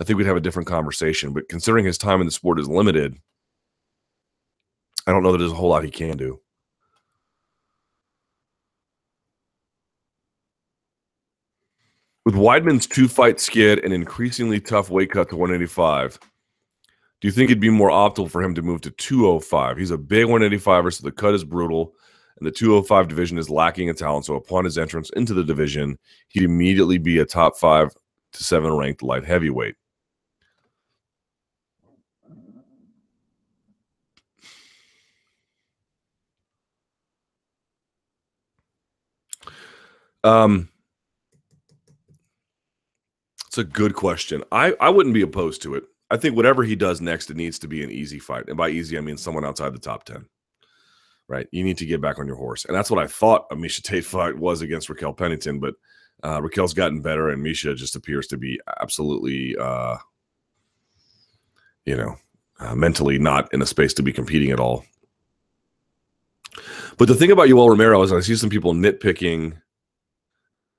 I think we'd have a different conversation. But considering his time in the sport is limited, I don't know that there's a whole lot he can do. With Weidman's two fight skid and increasingly tough weight cut to 185, do you think it'd be more optimal for him to move to 205? He's a big 185er, so the cut is brutal, and the 205 division is lacking in talent. So upon his entrance into the division, he'd immediately be a top five to seven ranked light heavyweight. Um, it's a good question. I I wouldn't be opposed to it. I think whatever he does next, it needs to be an easy fight, and by easy I mean someone outside the top ten. Right, you need to get back on your horse, and that's what I thought a Miesha Tate fight was against Raquel Pennington, but uh, Raquel's gotten better, and Miesha just appears to be absolutely, uh, you know, uh, mentally not in a space to be competing at all. But the thing about Yoel Romero is I see some people nitpicking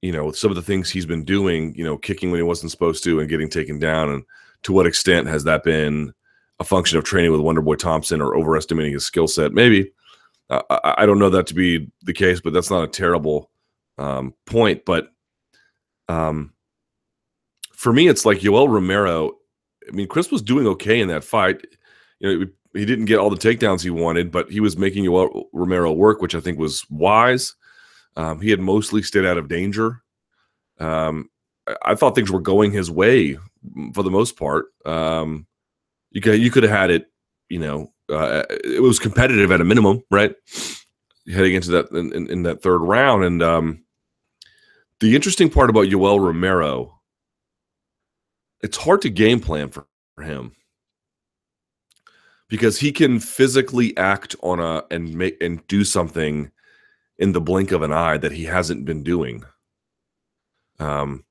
you know, some of the things he's been doing, you know, kicking when he wasn't supposed to and getting taken down. And to what extent has that been a function of training with Wonderboy Thompson or overestimating his skill set? Maybe. I, I, don't know that to be the case, but that's not a terrible um, point. But um, for me, it's like Yoel Romero. I mean, Chris was doing okay in that fight. You know, he didn't get all the takedowns he wanted, but he was making Yoel Romero work, which I think was wise. Um, he had mostly stayed out of danger. Um, I thought things were going his way for the most part. Um, you could you could have had it, you know, uh, it was competitive at a minimum, right? Heading into that in, in, in that third round, and um, the interesting part about Yoel Romero, it's hard to game plan for, for him because he can physically act on a and make and do something in the blink of an eye that he hasn't been doing. Um,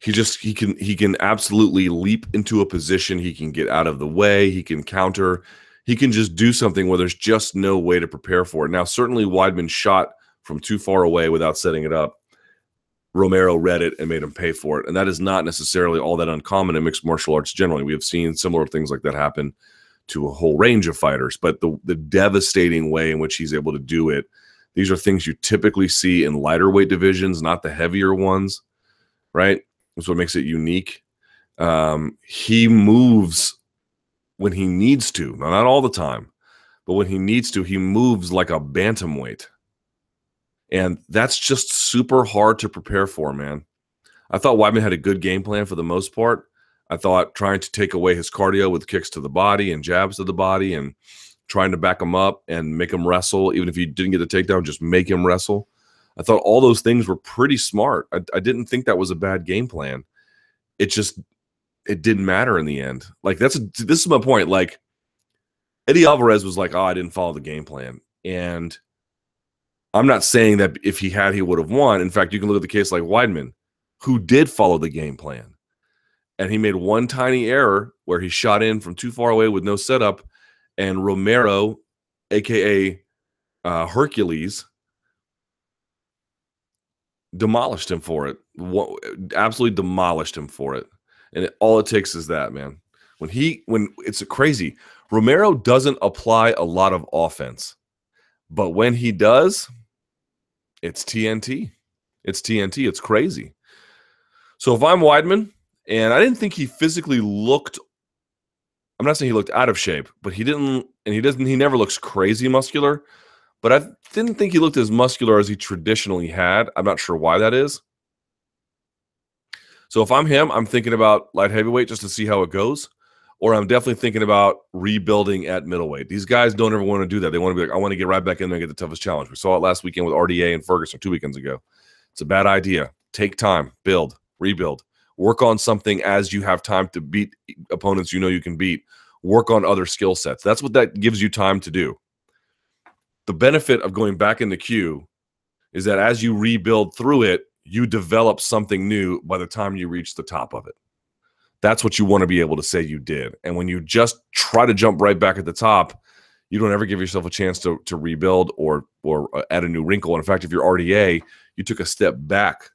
he just he can he can absolutely leap into a position. He can get out of the way. He can counter. He can just do something where there's just no way to prepare for it. Now, certainly Weidman shot from too far away without setting it up. Romero read it and made him pay for it, and that is not necessarily all that uncommon in mixed martial arts generally. We have seen similar things like that happen to a whole range of fighters, but the the devastating way in which he's able to do it, these are things you typically see in lighter weight divisions, not the heavier ones, right? That's what makes it unique. Um, he moves when he needs to, now, not all the time, but when he needs to, he moves like a bantamweight. And that's just super hard to prepare for, man. I thought Weidman had a good game plan for the most part. I thought trying to take away his cardio with kicks to the body and jabs to the body and trying to back him up and make him wrestle, even if he didn't get the takedown, just make him wrestle. I thought all those things were pretty smart. I, I didn't think that was a bad game plan. It just it didn't matter in the end. Like that's a, this is my point. Like Eddie Alvarez was like, "Oh, I didn't follow the game plan," and I'm not saying that if he had, he would have won. In fact, you can look at the case like Weidman, who did follow the game plan and he made one tiny error where he shot in from too far away with no setup, and Romero, aka uh, Hercules, demolished him for it. What, Absolutely demolished him for it. And it, all it takes is that, man. When he when it's crazy, Romero doesn't apply a lot of offense, but when he does, it's TNT. It's TNT. It's crazy. So if I'm Weidman, and I didn't think he physically looked. I'm not saying he looked out of shape, but he didn't, and he doesn't. He never looks crazy muscular, but I didn't think he looked as muscular as he traditionally had. I'm not sure why that is. So if I'm him, I'm thinking about light heavyweight just to see how it goes, or I'm definitely thinking about rebuilding at middleweight. These guys don't ever want to do that. They want to be like, I want to get right back in there and get the toughest challenge. We saw it last weekend with RDA and Ferguson two weekends ago. It's a bad idea. Take time, build, rebuild, work on something as you have time to beat opponents you know you can beat. Work on other skill sets. That's what that gives you time to do. The benefit of going back in the queue is that as you rebuild through it, you develop something new by the time you reach the top of it. That's what you want to be able to say you did. And when you just try to jump right back at the top, you don't ever give yourself a chance to, to rebuild or or uh, add a new wrinkle. And in fact, if you're RDA, you took a step back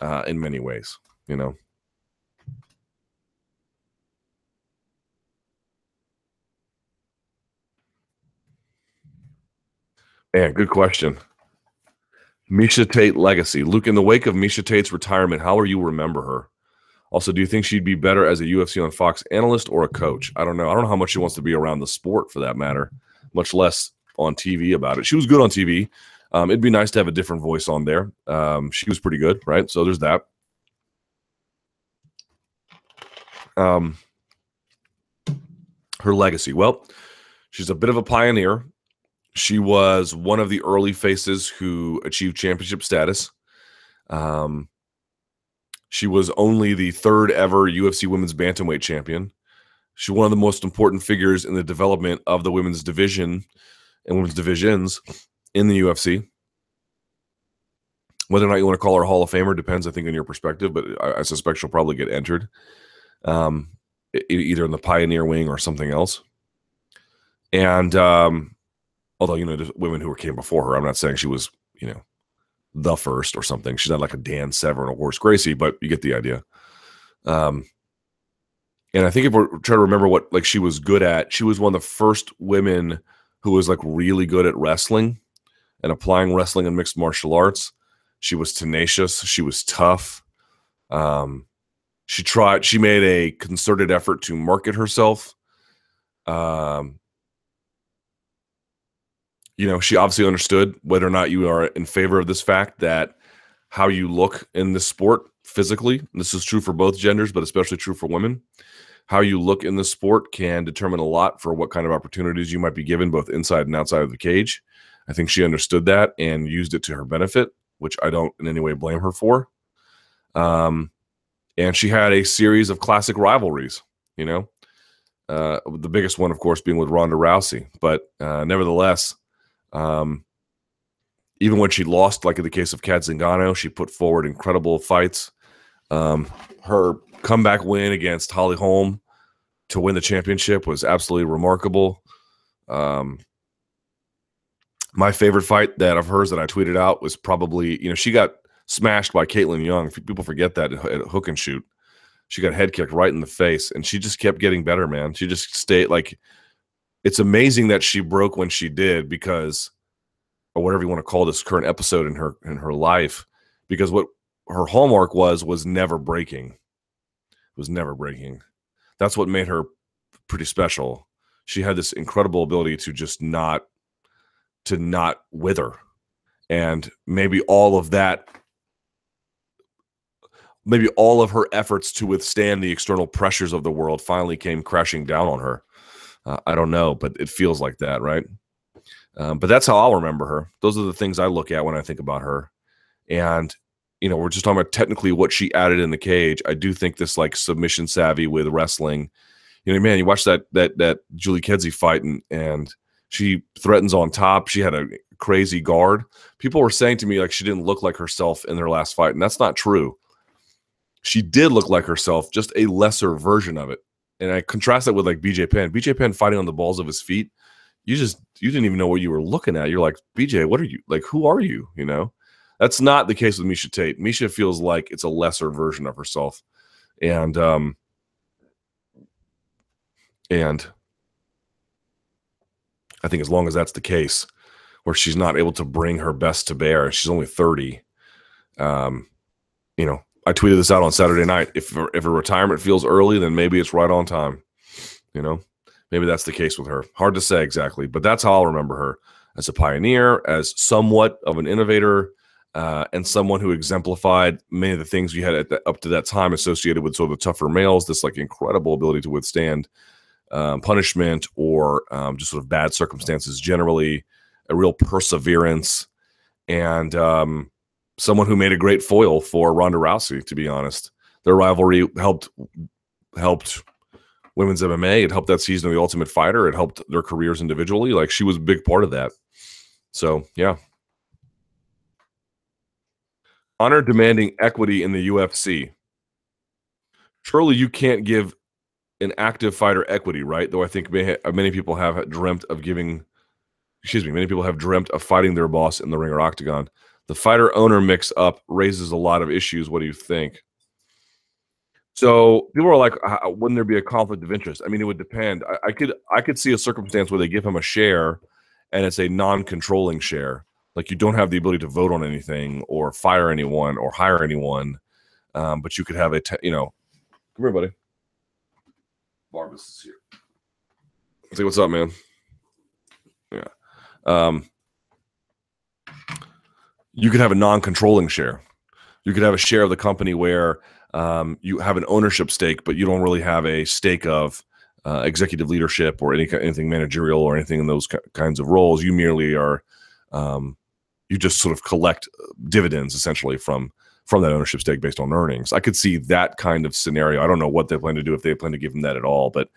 uh, in many ways. You know. Man, good question. Miesha Tate legacy. Luke, in the wake of Miesha Tate's retirement, how will you remember her? Also, do you think she'd be better as a UFC on Fox analyst or a coach? I don't know. I don't know how much she wants to be around the sport for that matter, much less on TV about it. She was good on TV. Um, it'd be nice to have a different voice on there. Um, she was pretty good, right? So there's that. Um, her legacy. Well, she's a bit of a pioneer. She was one of the early faces who achieved championship status. Um, she was only the third ever UFC Women's Bantamweight champion. She's one of the most important figures in the development of the women's division and women's divisions in the UFC. Whether or not you want to call her Hall of Famer depends, I think, on your perspective, but I, I suspect she'll probably get entered um, either in the Pioneer Wing or something else. And um, although you know there's women who came before her. I'm not saying she was you know the first or something. She's not like a Dan Severn or Royce Gracie, but you get the idea. Um, and I think if we're trying to remember what like she was good at, she was one of the first women who was like really good at wrestling and applying wrestling and mixed martial arts. She was tenacious. She was tough. Um, she tried. She made a concerted effort to market herself. Um, you know, she obviously understood whether or not you are in favor of this fact that how you look in this sport physically, this is true for both genders, but especially true for women. How you look in the sport can determine a lot for what kind of opportunities you might be given, both inside and outside of the cage. I think she understood that and used it to her benefit, which I don't in any way blame her for. Um, and she had a series of classic rivalries, you know, uh, the biggest one, of course, being with Ronda Rousey. But uh, nevertheless, um, even when she lost, like in the case of Cat Zingano, she put forward incredible fights. Um, her comeback win against Holly Holm to win the championship was absolutely remarkable. Um, my favorite fight that of hers that I tweeted out was probably, you know, she got smashed by Kaitlin Young. People forget that at hook and shoot. She got head kicked right in the face, and she just kept getting better, man. She just stayed like it's amazing that she broke when she did because or whatever you want to call this current episode in her in her life because what her hallmark was was never breaking. Was never breaking. That's what made her pretty special. She had this incredible ability to just not to not wither. And maybe all of that maybe all of her efforts to withstand the external pressures of the world finally came crashing down on her uh, I don't know, but it feels like that, right? Um, but that's how I'll remember her. Those are the things I look at when I think about her. And you know, we're just talking about technically what she added in the cage. I do think this like submission savvy with wrestling. You know, man, you watch that that that Julie Kedzie fight and and she threatens on top. She had a crazy guard. People were saying to me like she didn't look like herself in their last fight, and that's not true. She did look like herself, just a lesser version of it and I contrast that with like BJ Penn. BJ Penn fighting on the balls of his feet. You just you didn't even know what you were looking at. You're like BJ, what are you like? Who are you? You know, that's not the case with Miesha Tate. Miesha feels like it's a lesser version of herself, and um, and I think as long as that's the case, where she's not able to bring her best to bear, she's only thirty. Um, you know, I tweeted this out on Saturday night. If if a retirement feels early, then maybe it's right on time. You know, maybe that's the case with her. Hard to say exactly, but that's how I'll remember her as a pioneer, as somewhat of an innovator, uh, and someone who exemplified many of the things we had the, up to that time associated with sort of the tougher males. This like incredible ability to withstand um, punishment or um, just sort of bad circumstances generally, a real perseverance, and um, someone who made a great foil for Ronda Rousey. To be honest, their rivalry helped helped women's MMA. It helped that season of The Ultimate Fighter. It helped their careers individually. Like she was a big part of that. So yeah. Honor demanding equity in the UFC. Surely you can't give an active fighter equity, right? Though I think many people have dreamt of giving, excuse me, many people have dreamt of fighting their boss in the ring or octagon. The fighter owner mix up raises a lot of issues. What do you think? So people are like, wouldn't there be a conflict of interest? I mean, it would depend. I, I, could I could see a circumstance where they give him a share, and it's a non-controlling share. Like you don't have the ability to vote on anything or fire anyone or hire anyone, um, but you could have a te- you know, come here, buddy. Barbas is here. Say what's up, man. Yeah. Um, you could have a non-controlling share. You could have a share of the company where um, you have an ownership stake, but you don't really have a stake of uh, executive leadership or any anything managerial or anything in those kinds of roles. You merely are, um, you just sort of collect uh, dividends essentially from from that ownership stake based on earnings. I could see that kind of scenario. I don't know what they plan to do if they plan to give them that at all, but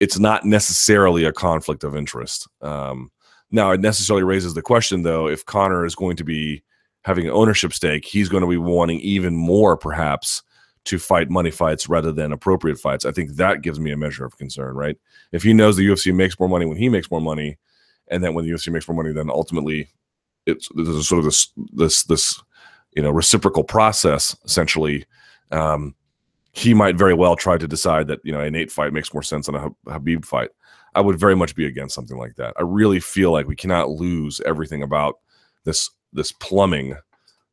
it's not necessarily a conflict of interest. Um, now, it necessarily raises the question, though, if Conor is going to be having an ownership stake, he's going to be wanting even more, perhaps, to fight money fights rather than appropriate fights. I think that gives me a measure of concern, right? If he knows the UFC makes more money when he makes more money, and then when the UFC makes more money, then ultimately it's there's sort of this this this you know reciprocal process essentially. Um, he might very well try to decide that you know an Nate fight makes more sense than a Khabib fight. I would very much be against something like that. I really feel like we cannot lose everything about this this plumbing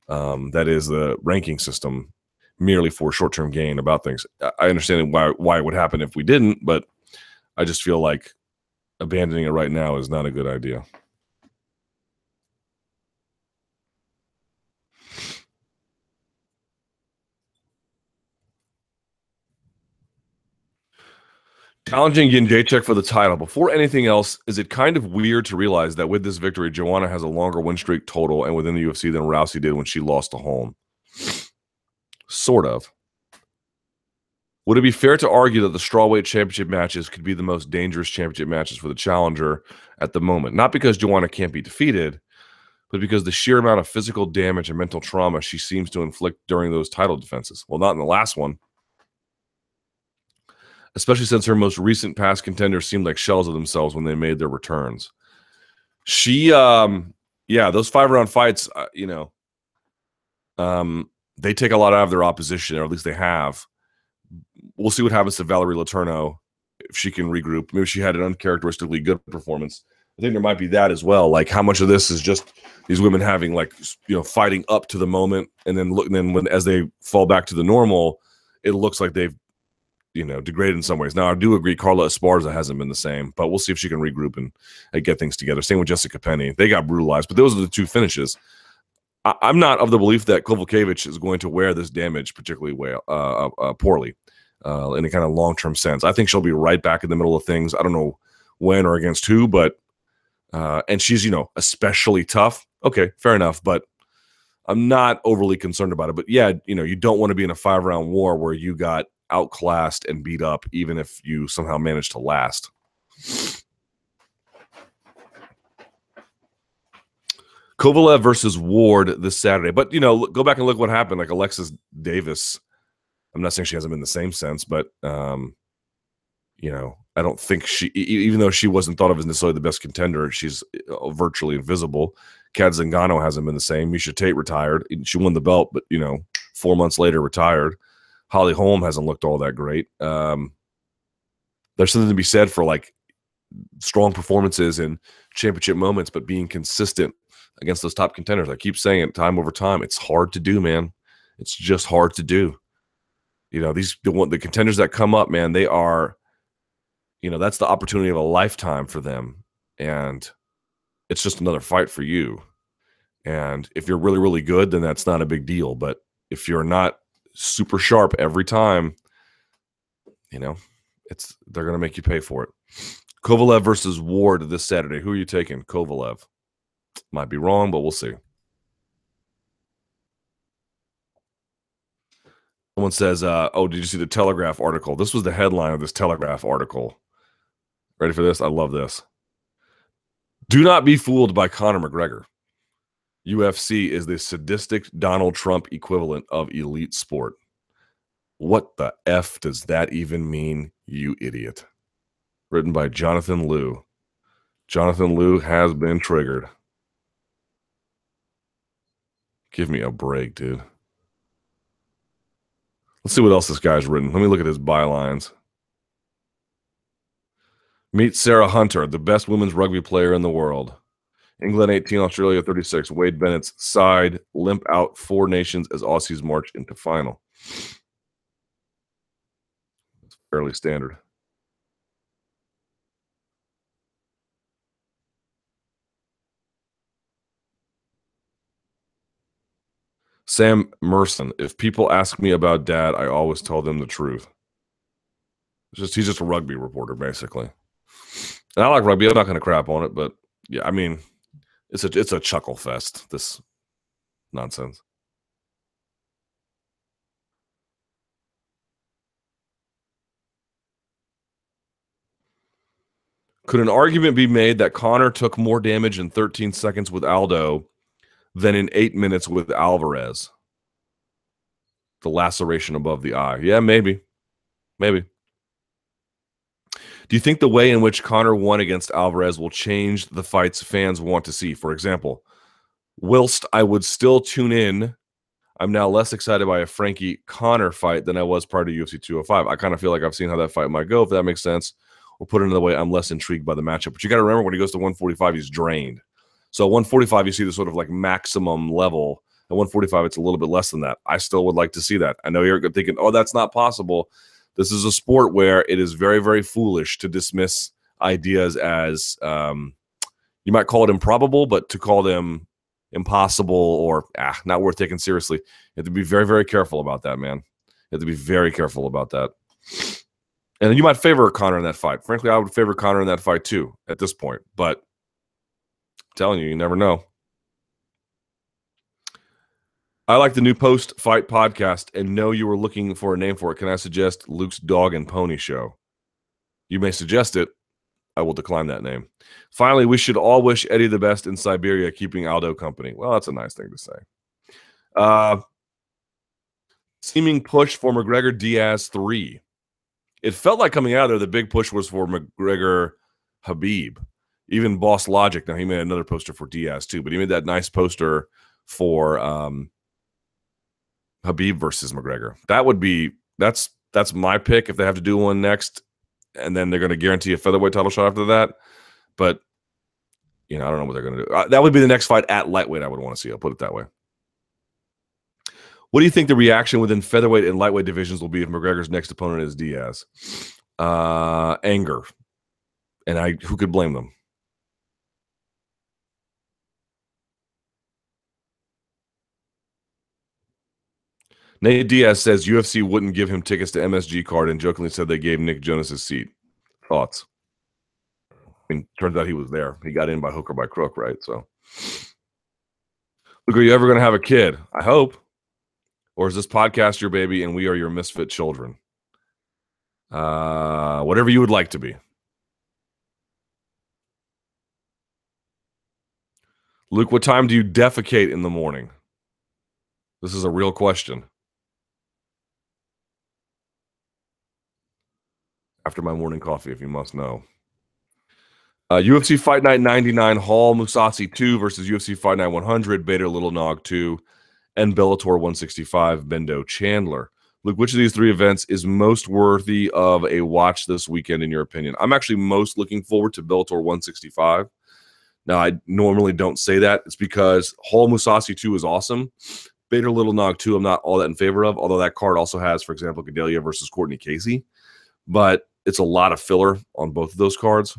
um, that is the ranking system merely for short term gain about things. I understand why why it would happen if we didn't, but I just feel like abandoning it right now is not a good idea. Challenging Jędrzejczyk for the title. Before anything else, is it kind of weird to realize that with this victory, Joanna has a longer win streak total and within the UFC than Rousey did when she lost to Holm? Sort of. Would it be fair to argue that the strawweight championship matches could be the most dangerous championship matches for the challenger at the moment? Not because Joanna can't be defeated, but because the sheer amount of physical damage and mental trauma she seems to inflict during those title defenses. Well, not in the last one. Especially since her most recent past contenders seemed like shells of themselves when they made their returns. She, um, yeah, those five round fights, uh, you know, um, they take a lot out of their opposition, or at least they have. We'll see what happens to Valerie Letourneau if she can regroup. Maybe she had an uncharacteristically good performance. I think there might be that as well. Like how much of this is just these women having like you know fighting up to the moment, and then look, and then when as they fall back to the normal, it looks like they've you know degraded in some ways. Now I do agree Carla Esparza hasn't been the same, but we'll see if she can regroup and, and get things together. Same with Jessica Penne. They got brutalized, but those are the two finishes. I, am not of the belief that Kowalkiewicz is going to wear this damage particularly well, uh, uh, uh poorly, uh, in a kind of long term sense. I think she'll be right back in the middle of things. I don't know when or against who, but uh, and she's you know especially tough. Okay, fair enough, but I'm not overly concerned about it. But yeah, you know, you don't want to be in a five round war where you got outclassed and beat up, even if you somehow manage to last. Kovalev versus Ward this Saturday. But you know, go back and look what happened. Like Alexis Davis, I'm not saying she hasn't been the same sense, but um, you know, I don't think she, even though she wasn't thought of as necessarily the best contender, she's uh, virtually invisible. Cat Zingano hasn't been the same. Miesha Tate retired. She won the belt, but you know, four months later retired. Holly Holm hasn't looked all that great. Um, there's something to be said for like strong performances and championship moments, but being consistent against those top contenders. I keep saying it time over time. It's hard to do, man. It's just hard to do. You know, these the, the contenders that come up, man, they are, you know, that's the opportunity of a lifetime for them. And it's just another fight for you. And if you're really, really good, then that's not a big deal. But if you're not super sharp every time, you know, It's they're going to make you pay for it. Kovalev versus Ward this Saturday. Who are you taking? Kovalev. Might be wrong, but we'll see. Someone says, uh, "Oh, did you see the Telegraph article? This was the headline of this Telegraph article. Ready for this? I love this. Do not be fooled by Conor McGregor. UFC is the sadistic Donald Trump equivalent of elite sport. What the F does that even mean, you idiot? Written by Jonathan Liu. Jonathan Liu has been triggered. Give me a break, dude. Let's see what else this guy's written. Let me look at his bylines. Meet Sarah Hunter, the best women's rugby player in the world. England 18, Australia 36. Wayne Bennett's side limp out four nations as Aussies march into final. It's fairly standard. Sam Merson. If people ask me about dad, I always tell them the truth. It's just he's just a rugby reporter, basically. And I like rugby. I'm not to crap on it, but yeah, I mean, it's a it's a chuckle fest. This nonsense. Could an argument be made that Conor took more damage in 13 seconds with Aldo than in eight minutes with Alvarez? The laceration above the eye. Yeah, maybe. Maybe. Do you think the way in which Conor won against Alvarez will change the fights fans want to see? For example, whilst I would still tune in, I'm now less excited by a Frankie Conor fight than I was prior to UFC 205. I kind of feel like I've seen how that fight might go, if that makes sense. Or put it another way, I'm less intrigued by the matchup. But you got to remember when he goes to 145, he's drained. So 145, you see the sort of like maximum level. At 145, it's a little bit less than that. I still would like to see that. I know you're thinking, oh, that's not possible. This is a sport where it is very, very foolish to dismiss ideas as um, you might call it improbable, but to call them impossible or ah, not worth taking seriously, you have to be very, very careful about that, man. You have to be very careful about that. And you might favor Conor in that fight. Frankly, I would favor Conor in that fight too at this point. But I'm telling you, you never know. I like the new post fight podcast and know you were looking for a name for it. Can I suggest Luke's Dog and Pony Show? You may suggest it. I will decline that name. Finally, we should all wish Eddie the best in Siberia, keeping Aldo company. Well, that's a nice thing to say. Uh, seeming push for McGregor Diaz 3. It felt like coming out of there, the big push was for McGregor Habib. Even Boss Logic, now he made another poster for Diaz too, but he made that nice poster for um, Khabib versus McGregor. That would be that's that's my pick if they have to do one next, and then they're going to guarantee a featherweight title shot after that. But you know, I don't know what they're going to do. Uh, that would be the next fight at lightweight. I would want to see. I'll put it that way. What do you think the reaction within featherweight and lightweight divisions will be if McGregor's next opponent is Diaz? Uh, anger, and I who could blame them? Nate Diaz says UFC wouldn't give him tickets to MSG card and jokingly said they gave Nick Jonas his seat. Thoughts? I mean, turns out he was there. He got in by hook or by crook, right? So, look, are you ever going to have a kid? I hope. Or is this podcast your baby and we are your misfit children? Uh, whatever you would like to be. Luke, what time do you defecate in the morning? This is a real question. After my morning coffee, if you must know. Uh, UFC Fight Night 99 Hall Mousasi 2 versus UFC Fight Night 100 Bader Little Nog 2 and Bellator 165 Bendo Chandler. Luke, which of these three events is most worthy of a watch this weekend, in your opinion? I'm actually most looking forward to Bellator 165. Now, I normally don't say that. It's because Hall Mousasi 2 is awesome. Bader Little Nog 2, I'm not all that in favor of, although that card also has, for example, Gadelha versus Cortney Casey. But it's a lot of filler on both of those cards.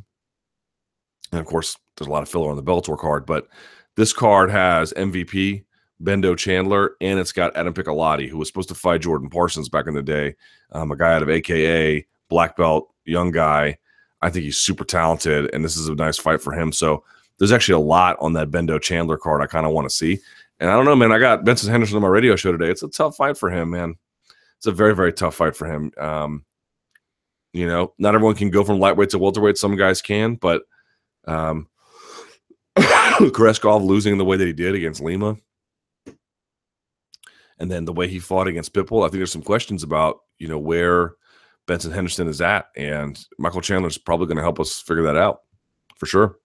And of course, there's a lot of filler on the Bellator card, but this card has MVP, Bendo Chandler, and it's got Adam Piccolotti, who was supposed to fight Jordan Parsons back in the day, um, a guy out of AKA, black belt, young guy. I think he's super talented, and this is a nice fight for him. So there's actually a lot on that Bendo Chandler card I kind of want to see. And I don't know, man. I got Benson Henderson on my radio show today. It's a tough fight for him, man. It's a very, very tough fight for him. Um, you know, not everyone can go from lightweight to welterweight. Some guys can, but um, <coughs> Koreshkov losing the way that he did against Lima, and then the way he fought against Pitbull, I think there's some questions about you know where Benson Henderson is at, and Michael Chandler is probably going to help us figure that out for sure.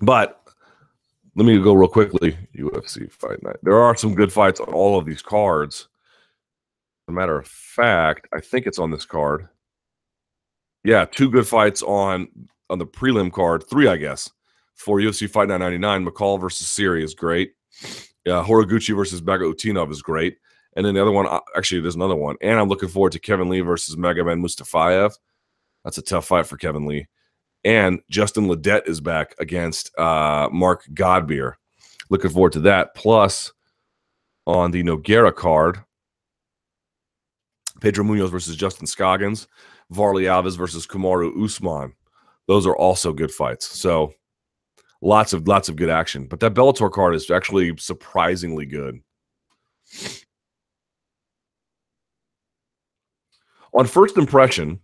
But let me go real quickly. UFC Fight Night. There are some good fights on all of these cards. As a matter of fact, I think it's on this card. Yeah, two good fights on on the prelim card. Three, I guess, for UFC Fight Night 99. McCall versus Seery is great. Yeah, Horiguchi versus Utinov is great. And then the other one, uh, actually, there's another one. And I'm looking forward to Kevin Lee versus Mega Man Mustafayev. That's a tough fight for Kevin Lee. And Justin Ledet is back against uh, Mark Godbeer. Looking forward to that. Plus, on the Nogueira card, Pedro Munhoz versus Justin Scoggins, Warlley Alves versus Kamaru Usman. Those are also good fights. So lots of lots of good action. But that Bellator card is actually surprisingly good. On first impression,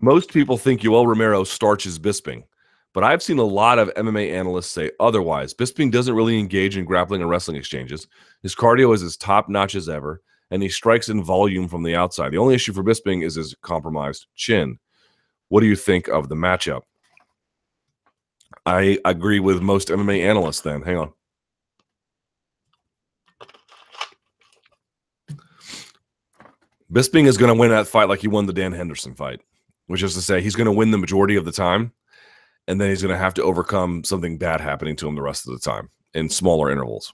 most people think Yoel Romero starches Bisping, but I've seen a lot of MMA analysts say otherwise. Bisping doesn't really engage in grappling and wrestling exchanges. His cardio is as top notch as ever, and he strikes in volume from the outside. The only issue for Bisping is his compromised chin. What do you think of the matchup? I agree with most MMA analysts then. Hang on. Bisping is going to win that fight like he won the Dan Henderson fight which is to say he's going to win the majority of the time and then he's going to have to overcome something bad happening to him the rest of the time in smaller intervals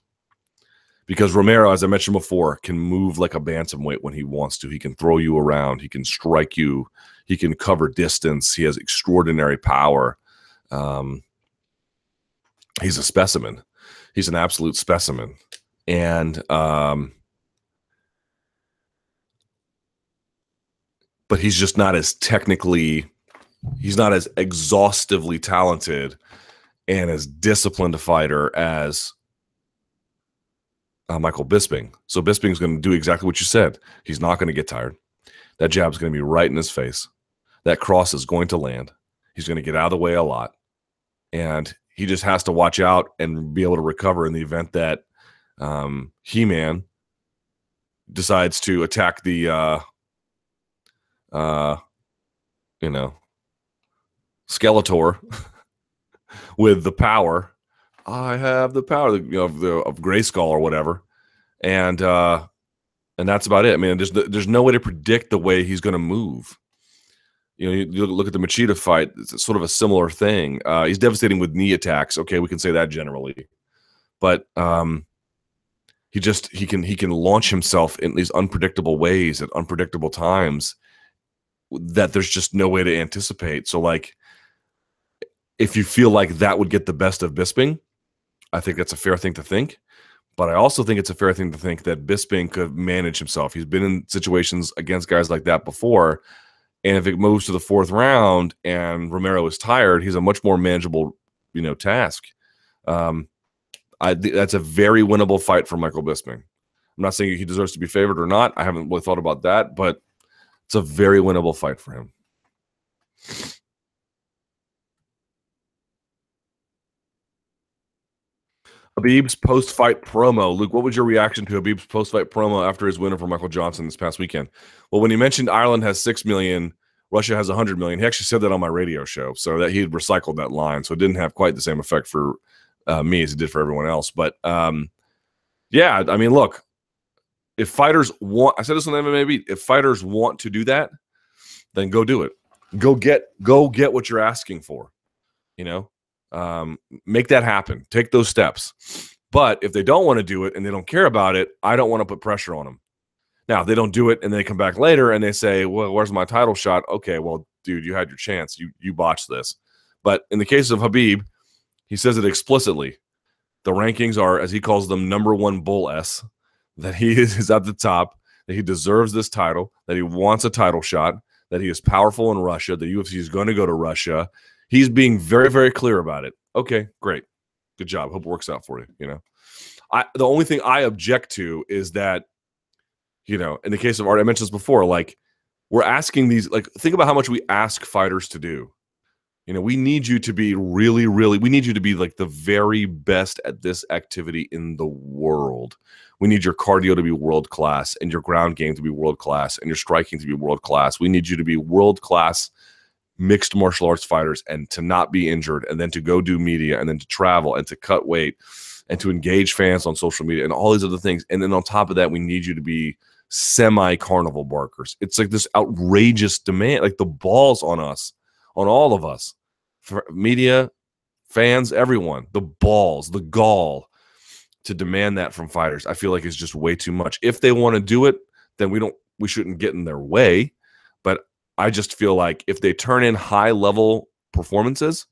because romero as i mentioned before can move like a bantamweight when he wants to. He can throw you around. He can strike you. He can cover distance. He has extraordinary power. Um, he's a specimen. He's an absolute specimen. And um, but he's just not as technically he's not as exhaustively talented and as disciplined a fighter as uh, Michael Bisping. So Bisping's going to do exactly what you said. He's not going to get tired. That jab's going to be right in his face. That cross is going to land. He's going to get out of the way a lot. And he just has to watch out and be able to recover in the event that um, He Man decides to attack the uh, uh, you know, Skeletor <laughs> with the power. I have the power of the of Grayskull or whatever, and uh, and that's about it. I mean, there's there's no way to predict the way he's going to move. You know, you, you, look at the Machida fight; it's sort of a similar thing. Uh, he's devastating with knee attacks. Okay, we can say that generally, but um, he just he can he can launch himself in these unpredictable ways at unpredictable times that there's just no way to anticipate. So like if you feel like that would get the best of Bisping, I think that's a fair thing to think. But I also think it's a fair thing to think that Bisping could manage himself. He's been in situations against guys like that before. And if it moves to the fourth round and Romero is tired, he's a much more manageable, you know, task. Um, I that's a very winnable fight for Michael Bisping. I'm not saying he deserves to be favored or not. I haven't really thought about that, but it's a very winnable fight for him. Khabib's post-fight promo. Luke, what was your reaction to Khabib's post-fight promo after his win over Michael Johnson this past weekend? Well, when he mentioned Ireland has six million, Russia has a hundred million, he actually said that on my radio show, so that he had recycled that line, so it didn't have quite the same effect for uh, me as it did for everyone else. But um, yeah, I mean, look, if fighters want, I said this on the MMA beat. If fighters want to do that, then go do it. Go get go get what you're asking for. You know, um, make that happen. Take those steps. But if they don't want to do it and they don't care about it, I don't want to put pressure on them. Now, if they don't do it and they come back later and they say, "Well, where's my title shot?" Okay, well, dude, you had your chance. You you botched this. But in the case of Khabib, he says it explicitly. The rankings are, as he calls them, number one bull s that he <laughs> is at the top, that he deserves this title, that he wants a title shot, that he is powerful in Russia. The UFC is going to go to Russia. He's being very, very clear about it. Okay, great. Good job. Hope it works out for you. You know, I the only thing I object to is that, you know, in the case of art, I mentioned this before, like we're asking these, like, think about how much we ask fighters to do. You know, we need you to be really, really, we need you to be like the very best at this activity in the world. We need your cardio to be world class and your ground game to be world class and your striking to be world class. We need you to be world class mixed martial arts fighters and to not be injured and then to go do media and then to travel and to cut weight and to engage fans on social media and all these other things. And then on top of that, we need you to be semi carnival barkers. It's like this outrageous demand, like the balls on us, on all of us, for media, fans, everyone, the balls, the gall to demand that from fighters, I feel like it's just way too much. If they want to do it, then we don't we shouldn't get in their way. I just feel like if they turn in high level performances,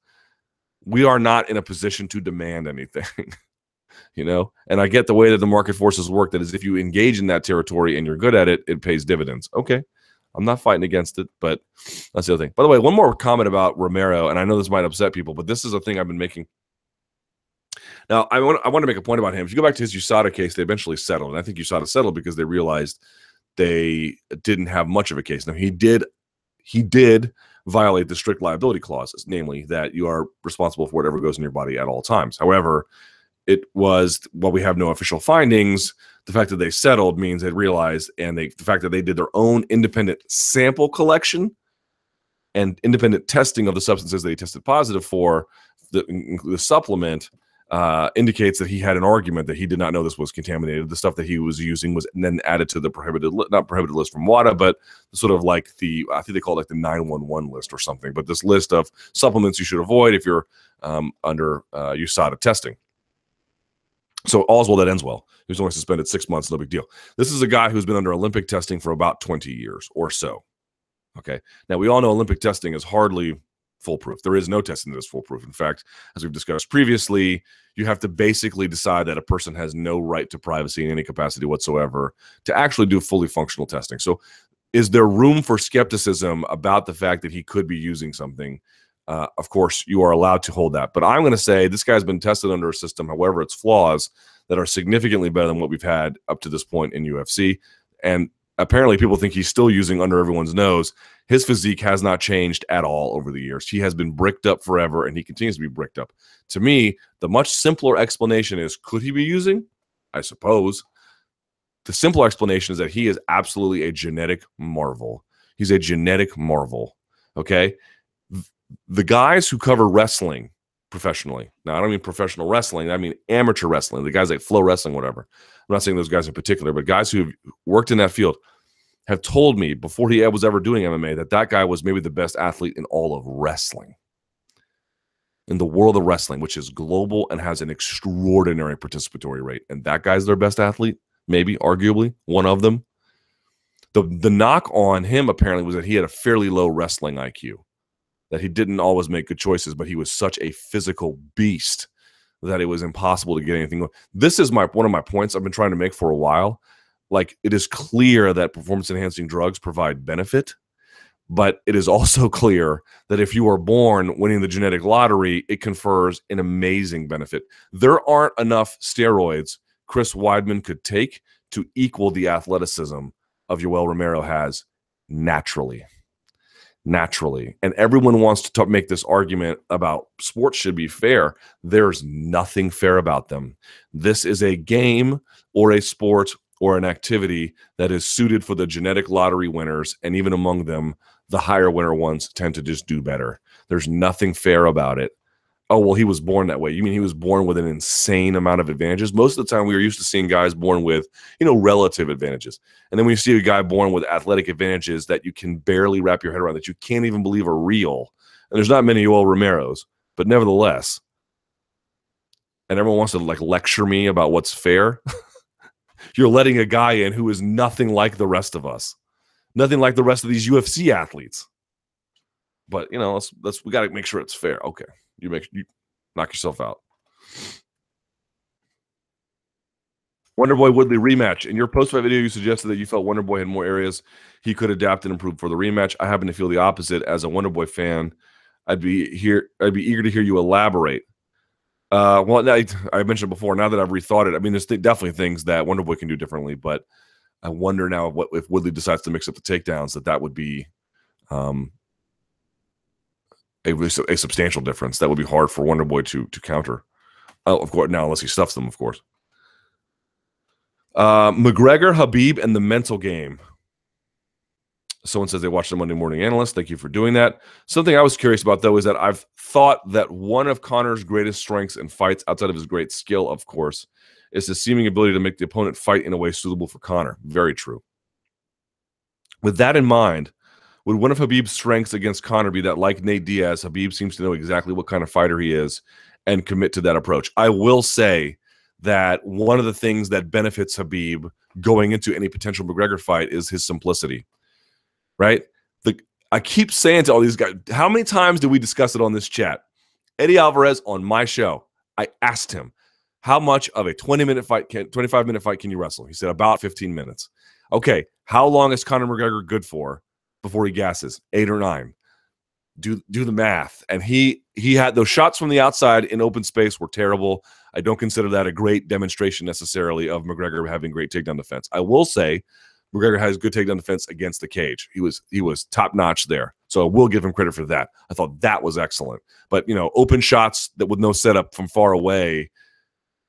we are not in a position to demand anything. <laughs> you know, and I get the way that the market forces work. That is, if you engage in that territory and you're good at it, it pays dividends. Okay, I'm not fighting against it, but that's the other thing. By the way, one more comment about Romero, and I know this might upset people, but this is a thing I've been making now, I want I want to make a point about him. If you go back to his USADA case, they eventually settled, and I think USADA settled because they realized they didn't have much of a case. Now, he did he did violate the strict liability clauses, namely that you are responsible for whatever goes in your body at all times. However, it was while we have no official findings, the fact that they settled means they realized, and they the fact that they did their own independent sample collection and independent testing of the substances they tested positive for, the, the supplement uh, indicates that he had an argument that he did not know this was contaminated. The stuff that he was using was then added to the prohibited, li- not prohibited list from WADA, but sort of like the, I think they call it like the 911 list or something, but this list of supplements you should avoid if you're um, under uh, USADA testing. So well that ends well. He was only suspended six months, no big deal. This is a guy who's been under Olympic testing for about 20 years or so. Okay. Now we all know Olympic testing is hardly foolproof. There is no testing that is foolproof. In fact, as we've discussed previously, you have to basically decide that a person has no right to privacy in any capacity whatsoever to actually do fully functional testing. So, is there room for skepticism about the fact that he could be using something? Uh, of course, you are allowed to hold that. But I'm going to say this guy's been tested under a system, however, its flaws that are significantly better than what we've had up to this point in UFC. And apparently people think he's still using under everyone's nose. His physique has not changed at all over the years. He has been bricked up forever and he continues to be bricked up. To me, the much simpler explanation is could he be using? I suppose. The simple explanation is that he is absolutely a genetic marvel. He's a genetic marvel. Okay. The guys who cover wrestling professionally, now I don't mean professional wrestling, I mean amateur wrestling, the guys like flow wrestling, whatever. I'm not saying those guys in particular, but guys who have worked in that field have told me before he was ever doing MMA that that guy was maybe the best athlete in all of wrestling. In the world of wrestling, which is global and has an extraordinary participatory rate. And that guy's their best athlete, maybe, arguably, one of them. The, the knock on him apparently was that he had a fairly low wrestling IQ, that he didn't always make good choices, but he was such a physical beast that it was impossible to get anything. This is my one of my points I've been trying to make for a while. Like it is clear that performance enhancing drugs provide benefit, but it is also <laughs> clear that if you are born winning the genetic lottery, it confers an amazing benefit. There aren't enough steroids Chris Weidman could take to equal the athleticism of Yoel Romero has naturally naturally. And everyone wants to make this argument about sports should be fair. There's nothing fair about them. This is a game or a sport or an activity that is suited for the genetic lottery winners. And even among them, the higher winner ones tend to just do better. There's nothing fair about it oh well he was born that way you mean he was born with an insane amount of advantages most of the time we are used to seeing guys born with you know relative advantages and then when you see a guy born with athletic advantages that you can barely wrap your head around that you can't even believe are real and there's not many Yoel Romeros but nevertheless and everyone wants to like lecture me about what's fair <laughs> you're letting a guy in who is nothing like the rest of us nothing like the rest of these UFC athletes but you know let's let's we got to make sure it's fair okay you make you knock yourself out. Wonderboy Woodley rematch. In your post fight video, you suggested that you felt Wonderboy had more areas he could adapt and improve for the rematch. I happen to feel the opposite. As a Wonderboy fan, I'd be here. I'd be eager to hear you elaborate. Uh, well, I, I mentioned before. Now that I've rethought it, I mean, there's th- definitely things that Wonderboy can do differently, but I wonder now what if Woodley decides to mix up the takedowns that that would be um, a, a substantial difference. That would be hard for Wonderboy to to counter. Oh, of course, now unless he stuffs them, of course. Uh, McGregor, Khabib, and the mental game. Someone says they watched the Monday Morning Analyst. Thank you for doing that. Something I was curious about, though, is that I've thought that one of Conor's greatest strengths in fights, outside of his great skill, of course, is his seeming ability to make the opponent fight in a way suitable for Conor. Very true. With that in mind, would one of Khabib's strengths against Conor be that, like Nate Diaz, Khabib seems to know exactly what kind of fighter he is and commit to that approach? I will say that one of the things that benefits Khabib going into any potential McGregor fight is his simplicity, right? The I keep saying to all these guys, how many times do we discuss it on this chat? Eddie Alvarez on my show, I asked him, how much of a 20 minute fight can 25 minute fight can you wrestle? He said about 15 minutes. Okay, how long is Conor McGregor good for before he gasses? Eight or nine. Do do the math. And he he had those shots from the outside in open space were terrible. I don't consider that a great demonstration necessarily of McGregor having great takedown defense. I will say McGregor has good takedown defense against the cage. He was he was top notch there. So I will give him credit for that. I thought that was excellent. But you know, open shots that with no setup from far away,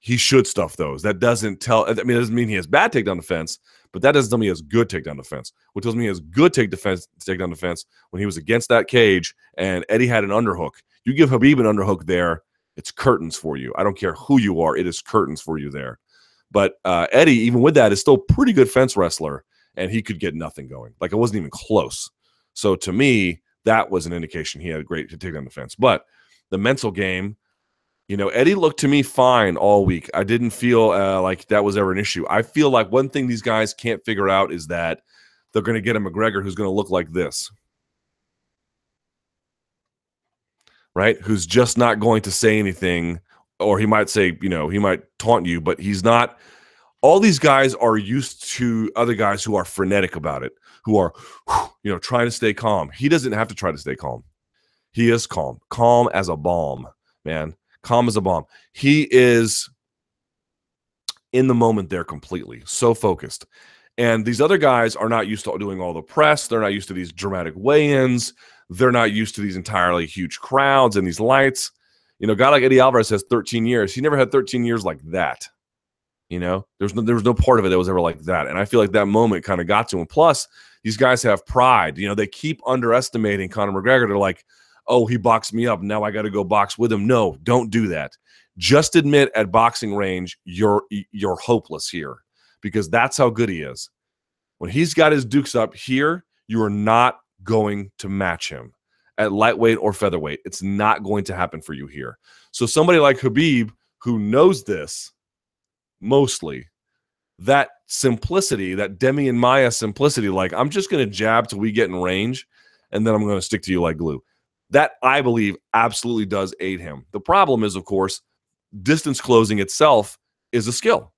he should stuff those. That doesn't tell I mean, it doesn't mean he has bad takedown defense, but that doesn't tell me he has good takedown defense. What tells me he has good take defense takedown defense when he was against that cage and Eddie had an underhook. You give Khabib an underhook there, it's curtains for you. I don't care who you are, it is curtains for you there. But uh, Eddie, even with that, is still pretty good fence wrestler, and he could get nothing going. Like it wasn't even close. So to me, that was an indication he had a great takedown defense. But the mental game, you know, Eddie looked to me fine all week. I didn't feel uh, like that was ever an issue. I feel like one thing these guys can't figure out is that they're going to get a McGregor who's going to look like this. right? Who's just not going to say anything, or he might say, you know, he might taunt you, but he's not. All these guys are used to other guys who are frenetic about it, who are, <sighs> you know, trying to stay calm. He doesn't have to try to stay calm. He is calm, calm as a bomb, man, calm as a bomb. He is in the moment there completely, so focused. And these other guys are not used to doing all the press. They're not used to these dramatic weigh ins. They're not used to these entirely huge crowds and these lights. You know, guy like Eddie Alvarez has 13 years. He never had 13 years like that. You know, there's no there was no part of it that was ever like that. And I feel like that moment kind of got to him. Plus, these guys have pride. You know, they keep underestimating Conor McGregor. They're like, oh, he boxed me up. Now I got to go box with him. No, don't do that. Just admit at boxing range you're you're hopeless here because that's how good he is. When he's got his dukes up here, you are not going to match him at lightweight or featherweight. It's not going to happen for you here. So somebody like Khabib who knows this mostly that simplicity, that Demian Maia simplicity, like I'm just going to jab till we get in range and then I'm going to stick to you like glue. That I believe absolutely does aid him. The problem is, of course, distance closing itself is a skill.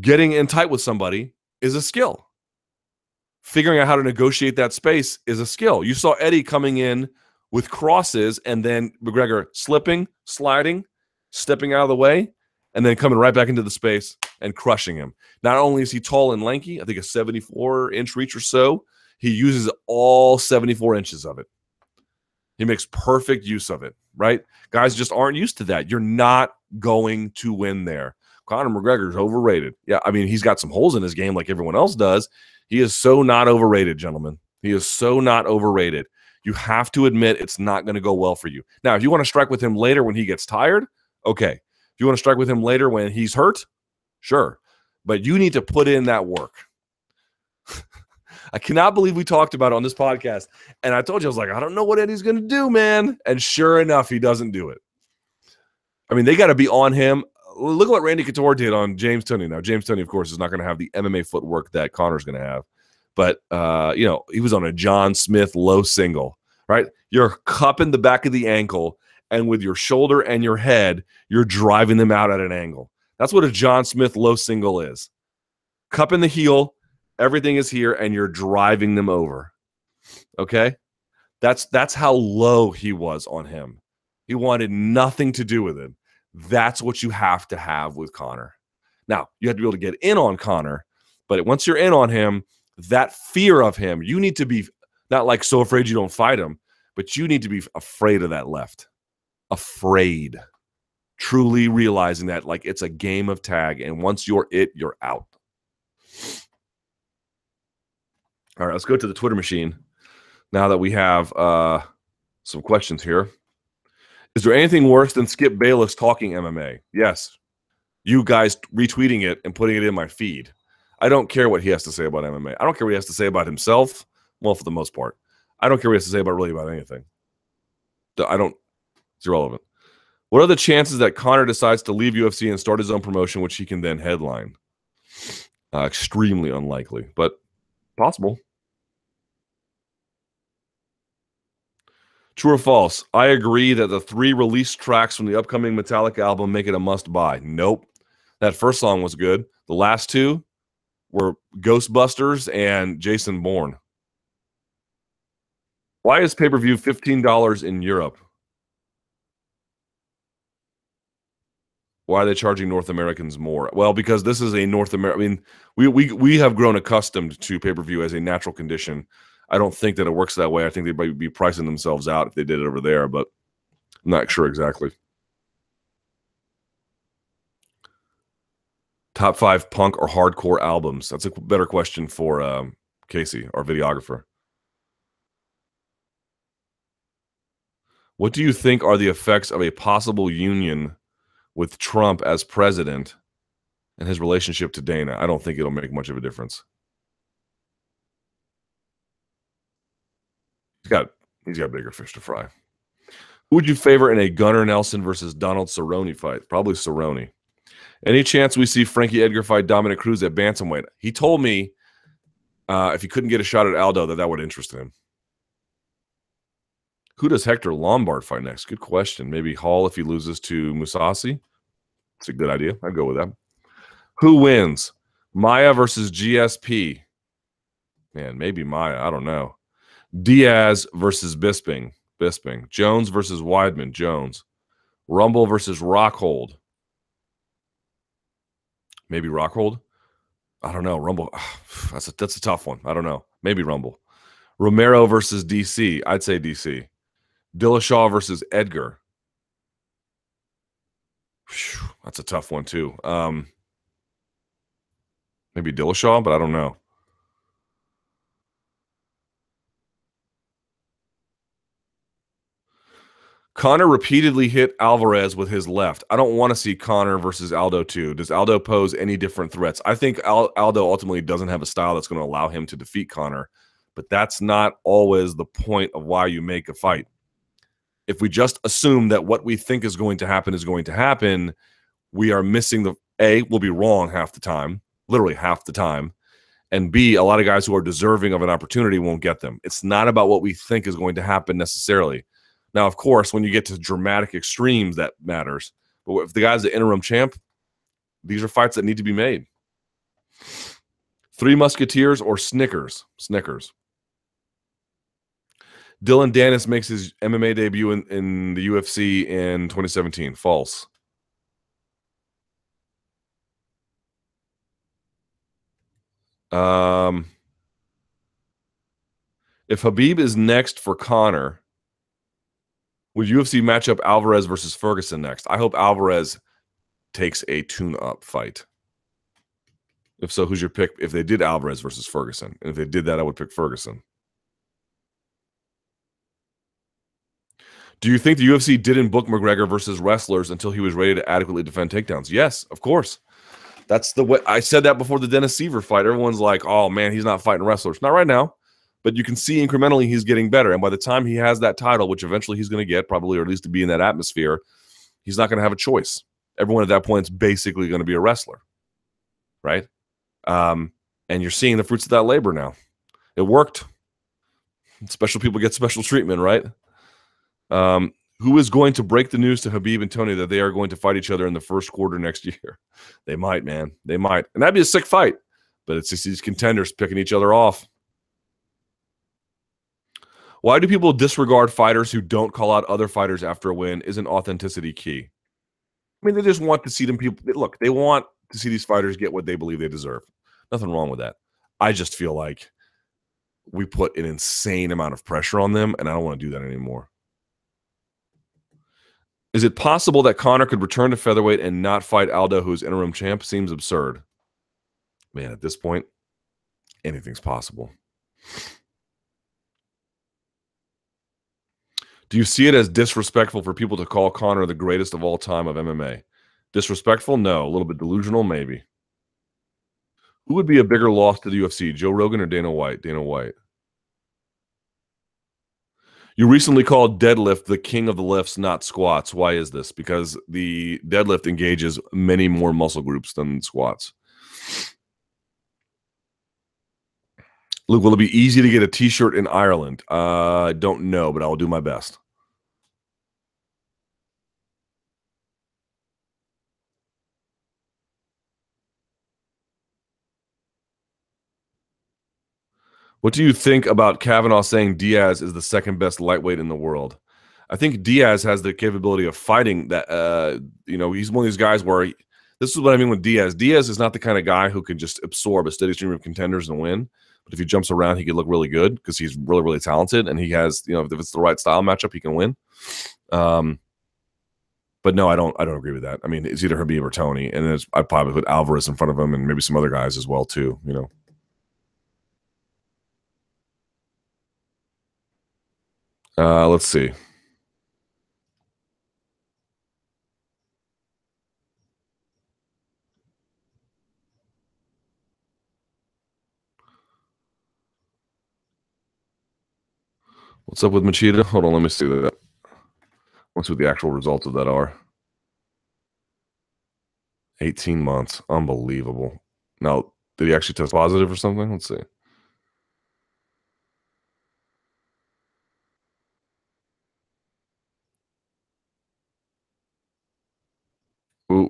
Getting in tight with somebody is a skill figuring out how to negotiate that space is a skill. You saw Eddie coming in with crosses and then McGregor slipping, sliding, stepping out of the way, and then coming right back into the space and crushing him. Not only is he tall and lanky, I think a 74 inch reach or so, he uses all 74 inches of it. He makes perfect use of it, right? Guys just aren't used to that. You're not going to win there. Conor McGregor's overrated. Yeah, I mean, he's got some holes in his game like everyone else does. He is so not overrated, gentlemen. He is so not overrated. You have to admit it's not going to go well for you. Now, if you want to strike with him later when he gets tired, okay. If you want to strike with him later when he's hurt, sure. But you need to put in that work. <laughs> I cannot believe we talked about it on this podcast. And I told you, I was like, I don't know what Eddie's going to do, man. And sure enough, he doesn't do it. I mean, they got to be on him look at what Randy Couture did on James Toney. Now, James Toney, of course, is not going to have the MMA footwork that Conor's going to have, but uh, you know, he was on a John Smith low single, right? You're cupping the back of the ankle, and with your shoulder and your head, you're driving them out at an angle. That's what a John Smith low single is. Cup in the heel, everything is here, and you're driving them over. Okay? That's that's how low he was on him. He wanted nothing to do with him. That's what you have to have with Conor. Now, you have to be able to get in on Conor, but once you're in on him, that fear of him, you need to be not like so afraid you don't fight him, but you need to be afraid of that left. Afraid. Truly realizing that like it's a game of tag and once you're it, you're out. All right, let's go to the Twitter machine now that we have uh, some questions here. Is there anything worse than Skip Bayless talking MMA? Yes. You guys retweeting it and putting it in my feed. I don't care what he has to say about MMA. I don't care what he has to say about himself. Well, for the most part, I don't care what he has to say about really about anything. I don't. It's irrelevant. What are the chances that Conor decides to leave UFC and start his own promotion, which he can then headline? Uh, extremely unlikely, but possible. True or false? I agree that the three released tracks from the upcoming Metallica album make it a must buy. Nope. That first song was good. The last two were Ghostbusters and Jason Bourne. Why is pay per view $15 in Europe? Why are they charging North Americans more? Well, because this is a North American. I mean, we, we we have grown accustomed to pay per view as a natural condition I don't think that it works that way. I think they might be pricing themselves out if they did it over there, but I'm not sure exactly. Top five punk or hardcore albums? That's a better question for um, Casey, our videographer. What do you think are the effects of a possible union with Trump as president and his relationship to Dana? I don't think it'll make much of a difference. He's got he's got bigger fish to fry. Who would you favor in a Gunnar Nelson versus Donald Cerrone fight? Probably Cerrone. Any chance we see Frankie Edgar fight Dominick Cruz at bantamweight? He told me uh, if he couldn't get a shot at Aldo, that that would interest him. Who does Hector Lombard fight next? Good question. Maybe Hall if he loses to Mousasi. It's a good idea. I'd go with that. Who wins? Maia versus GSP. Man, maybe Maia. I don't know. Diaz versus Bisping. Bisping. Jones versus Weidman. Jones. Rumble versus Rockhold. Maybe Rockhold. I don't know. Rumble. <sighs> That's a that's a tough one. I don't know. Maybe Rumble. Romero versus DC. I'd say DC. Dillashaw versus Edgar. Whew, that's a tough one too. Um, maybe Dillashaw, but I don't know. Conor repeatedly hit Alvarez with his left. I don't want to see Conor versus Aldo too. Does Aldo pose any different threats? I think Al- Aldo ultimately doesn't have a style that's going to allow him to defeat Conor, but that's not always the point of why you make a fight. If we just assume that what we think is going to happen is going to happen, we are missing the A, we'll be wrong half the time, literally half the time. And B, a lot of guys who are deserving of an opportunity won't get them. It's not about what we think is going to happen necessarily now, of course, when you get to dramatic extremes, that matters. But if the guy's the interim champ, these are fights that need to be made. Three Musketeers or Snickers? Snickers. Dillon Danis makes his MMA debut in, in the UFC in 2017. False. Um, if Khabib is next for Conor, would UFC match up Alvarez versus Ferguson next? I hope Alvarez takes a tune up fight. If so, who's your pick? If they did Alvarez versus Ferguson, and if they did that, I would pick Ferguson. Do you think the UFC didn't book McGregor versus wrestlers until he was ready to adequately defend takedowns? Yes, of course. That's the way I said that before the Dennis Siver fight. Everyone's like, "Oh man, he's not fighting wrestlers." Not right now but you can see incrementally he's getting better. And by the time he has that title, which eventually he's going to get, probably, or at least to be in that atmosphere, he's not going to have a choice. Everyone at that point is basically going to be a wrestler, right? Um, and you're seeing the fruits of that labor now. It worked. Special people get special treatment, right? Um, Who is going to break the news to Khabib and Tony that they are going to fight each other in the first quarter next <laughs> year? They might, man. They might. And that'd be a sick fight. But it's just these contenders picking each other off. Why do people disregard fighters who don't call out other fighters after a win? Isn't authenticity key? I mean, they just want to see them people look, they want to see these fighters get what they believe they deserve. Nothing wrong with that. I just feel like we put an insane amount of pressure on them, and I don't want to do that anymore. Is it possible that Conor could return to featherweight and not fight Aldo, who's interim champ? Seems absurd. Man, at this point, anything's possible. Do you see it as disrespectful for people to call Conor the greatest of all time of MMA? Disrespectful? No. A little bit delusional? Maybe. Who would be a bigger loss to the UFC, Joe Rogan or Dana White? Dana White. You recently called deadlift the king of the lifts, not squats. Why is this? Because the deadlift engages many more muscle groups than squats. Luke, will it be easy to get a T-shirt in Ireland? Uh, I don't know, but I will do my best. What do you think about Kavanagh saying Diaz is the second best lightweight in the world? I think Diaz has the capability of fighting that. Uh, you know, he's one of these guys where he, this is what I mean with Diaz. Diaz is not the kind of guy who can just absorb a steady stream of contenders and win. But if he jumps around, he could look really good because he's really, really talented, and he has, you know, if it's the right style matchup, he can win. Um, but no, I don't. I don't agree with that. I mean, it's either Khabib or Tony, and I probably put Alvarez in front of him, and maybe some other guys as well too. You know. Uh, let's see. What's up with Machida? Hold on, let me see that. Let's see what the actual results of that are. 18 months. Unbelievable. Now, did he actually test positive or something? Let's see.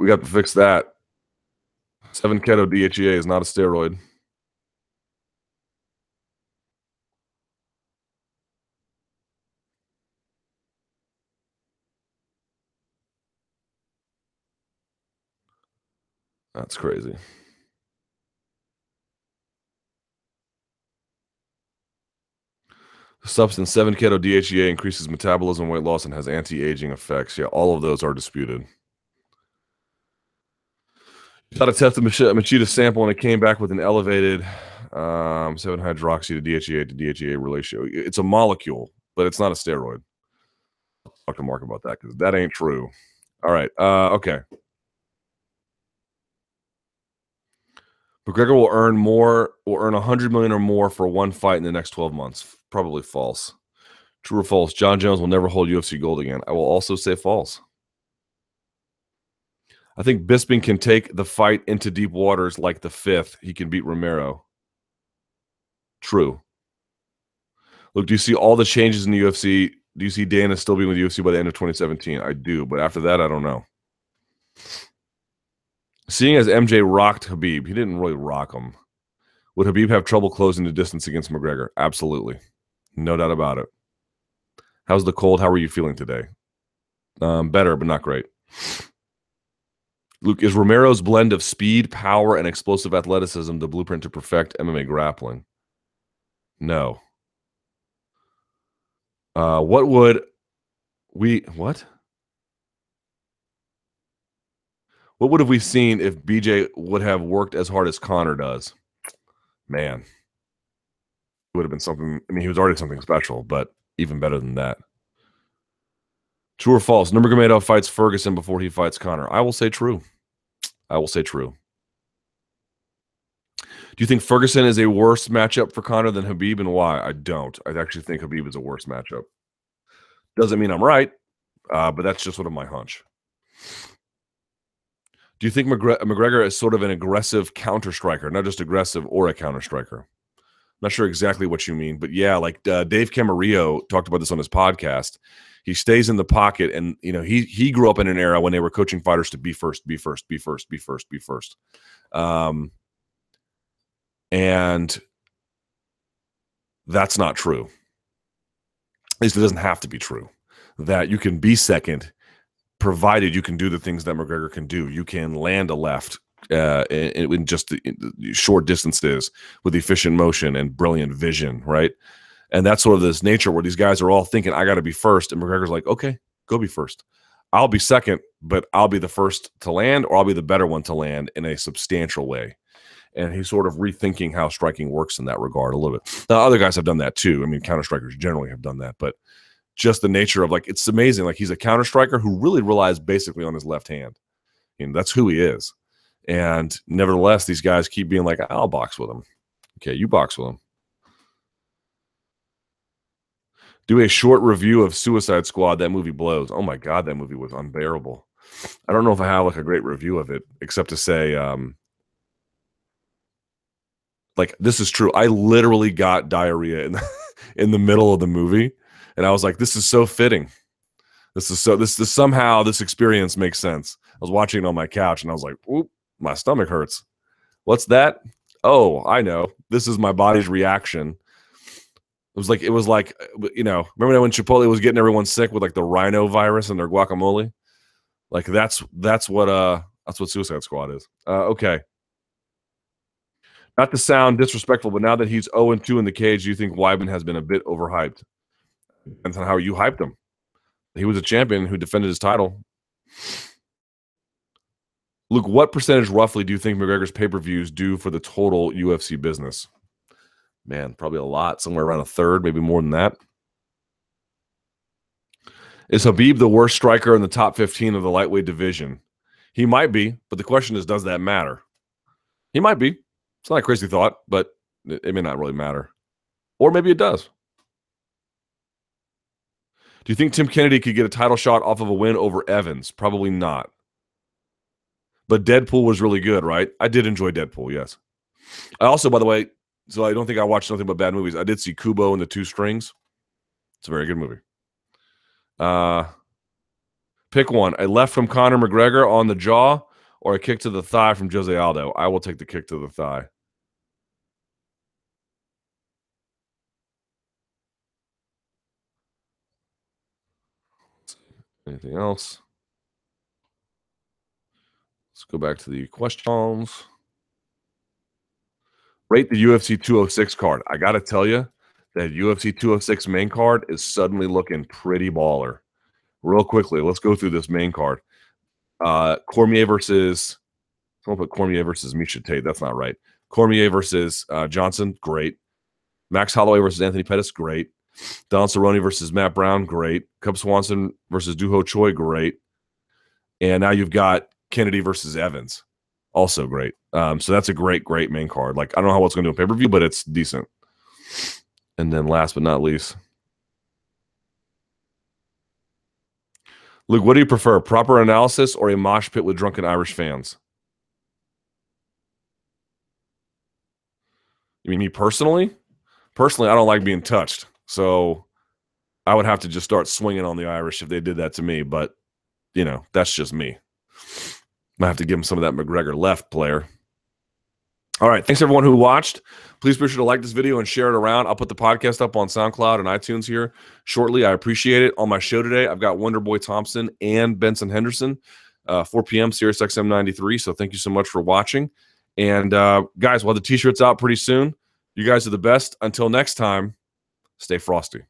We got to fix that. 7 keto DHEA is not a steroid. That's crazy. Substance 7 keto DHEA increases metabolism, weight loss, and has anti aging effects. Yeah, all of those are disputed. Got to test the Machida sample, and it came back with an elevated um, 7 hydroxy to DHEA to DHEA ratio. It's a molecule, but it's not a steroid. I'll talk to Mark about that because that ain't true. All right. Uh, okay. McGregor will earn more, will earn a hundred million or more for one fight in the next twelve months. Probably false. True or false? Jon Jones will never hold UFC gold again. I will also say false. I think Bisping can take the fight into deep waters like the fifth. He can beat Romero. True. Look, do you see all the changes in the UFC? Do you see Dana still being with UFC by the end of 2017? I do, but after that, I don't know. Seeing as MJ rocked Khabib, he didn't really rock him. Would Khabib have trouble closing the distance against McGregor? Absolutely. No doubt about it. How's the cold? How are you feeling today? Um, better, but not great. Luke, is Romero's blend of speed, power, and explosive athleticism the blueprint to perfect MMA grappling? No. Uh, what would we what? What would have we seen if BJ would have worked as hard as Conor does? Man, it would have been something. I mean, he was already something special, but even better than that. True or false? Nurmagomedov fights Ferguson before he fights Conor. I will say true. I will say true. Do you think Ferguson is a worse matchup for Conor than Khabib and why? I don't. I actually think Khabib is a worse matchup. Doesn't mean I'm right, uh, but that's just sort of my hunch. Do you think McGregor is sort of an aggressive counter striker, not just aggressive or a counter striker? Not sure exactly what you mean, but yeah, like uh, Dave Camarillo talked about this on his podcast. He stays in the pocket, and you know he he grew up in an era when they were coaching fighters to be first, be first, be first, be first, be first, um, and that's not true. At least it doesn't have to be true. That you can be second, provided you can do the things that McGregor can do. You can land a left, uh, in, in just the, in short distances with efficient motion and brilliant vision, right? And that's sort of this nature where these guys are all thinking, I got to be first. And McGregor's like, okay, go be first. I'll be second, but I'll be the first to land or I'll be the better one to land in a substantial way. And he's sort of rethinking how striking works in that regard a little bit. Now, other guys have done that too. I mean, counter strikers generally have done that, but just the nature of like, it's amazing. Like, he's a counter striker who really relies basically on his left hand. And that's who he is. And nevertheless, these guys keep being like, I'll box with him. Okay, you box with him. Do a short review of Suicide Squad. That movie blows. Oh my god, that movie was unbearable. I don't know if I have like a great review of it, except to say, um, like this is true. I literally got diarrhea in the, <laughs> in the middle of the movie, and I was like, this is so fitting. This is so this this somehow this experience makes sense. I was watching it on my couch, and I was like, oop, my stomach hurts. What's that? Oh, I know. This is my body's reaction. It was like it was like you know, remember when Chipotle was getting everyone sick with like the rhino virus and their guacamole? Like that's that's what uh that's what Suicide Squad is. Uh, okay. Not to sound disrespectful, but now that he's 0 and 2 in the cage, do you think Weidman has been a bit overhyped? Depends on how you hyped him. He was a champion who defended his title. Luke, what percentage roughly do you think McGregor's pay per views do for the total UFC business? Man, probably a lot, somewhere around a third, maybe more than that. Is Khabib the worst striker in the top 15 of the lightweight division? He might be, but the question is, does that matter? He might be. It's not a crazy thought, but it, it may not really matter. Or maybe it does. Do you think Tim Kennedy could get a title shot off of a win over Evans? Probably not. But Deadpool was really good, right? I did enjoy Deadpool, yes. I also, by the way, so I don't think I watched nothing but bad movies. I did see Kubo and the Two Strings. It's a very good movie. Uh pick one. A left from Conor McGregor on the jaw or a kick to the thigh from Jose Aldo. I will take the kick to the thigh. Anything else? Let's go back to the questions. Rate the UFC 206 card. I got to tell you, that UFC 206 main card is suddenly looking pretty baller. Real quickly, let's go through this main card. Uh, Cormier versus, someone put Cormier versus Miesha Tate. That's not right. Cormier versus uh, Johnson, great. Max Holloway versus Anthony Pettis, great. Don Cerrone versus Matt Brown, great. Cub Swanson versus Doo Ho Choi, great. And now you've got Kennedy versus Evans. Also great. Um, so that's a great, great main card. Like I don't know how it's going to do a pay per view, but it's decent. And then last but not least, Luke, what do you prefer, proper analysis or a mosh pit with drunken Irish fans? You mean me personally? Personally, I don't like being touched. So I would have to just start swinging on the Irish if they did that to me. But, you know, that's just me. Might have to give him some of that McGregor left player. All right. Thanks everyone who watched. Please be sure to like this video and share it around. I'll put the podcast up on SoundCloud and iTunes here shortly. I appreciate it. On my show today, I've got Wonder Boy Thompson and Benson Henderson, uh, 4 p.m. Sirius XM 93. So thank you so much for watching. And uh, guys, we'll have the t shirts out pretty soon. You guys are the best. Until next time, stay frosty.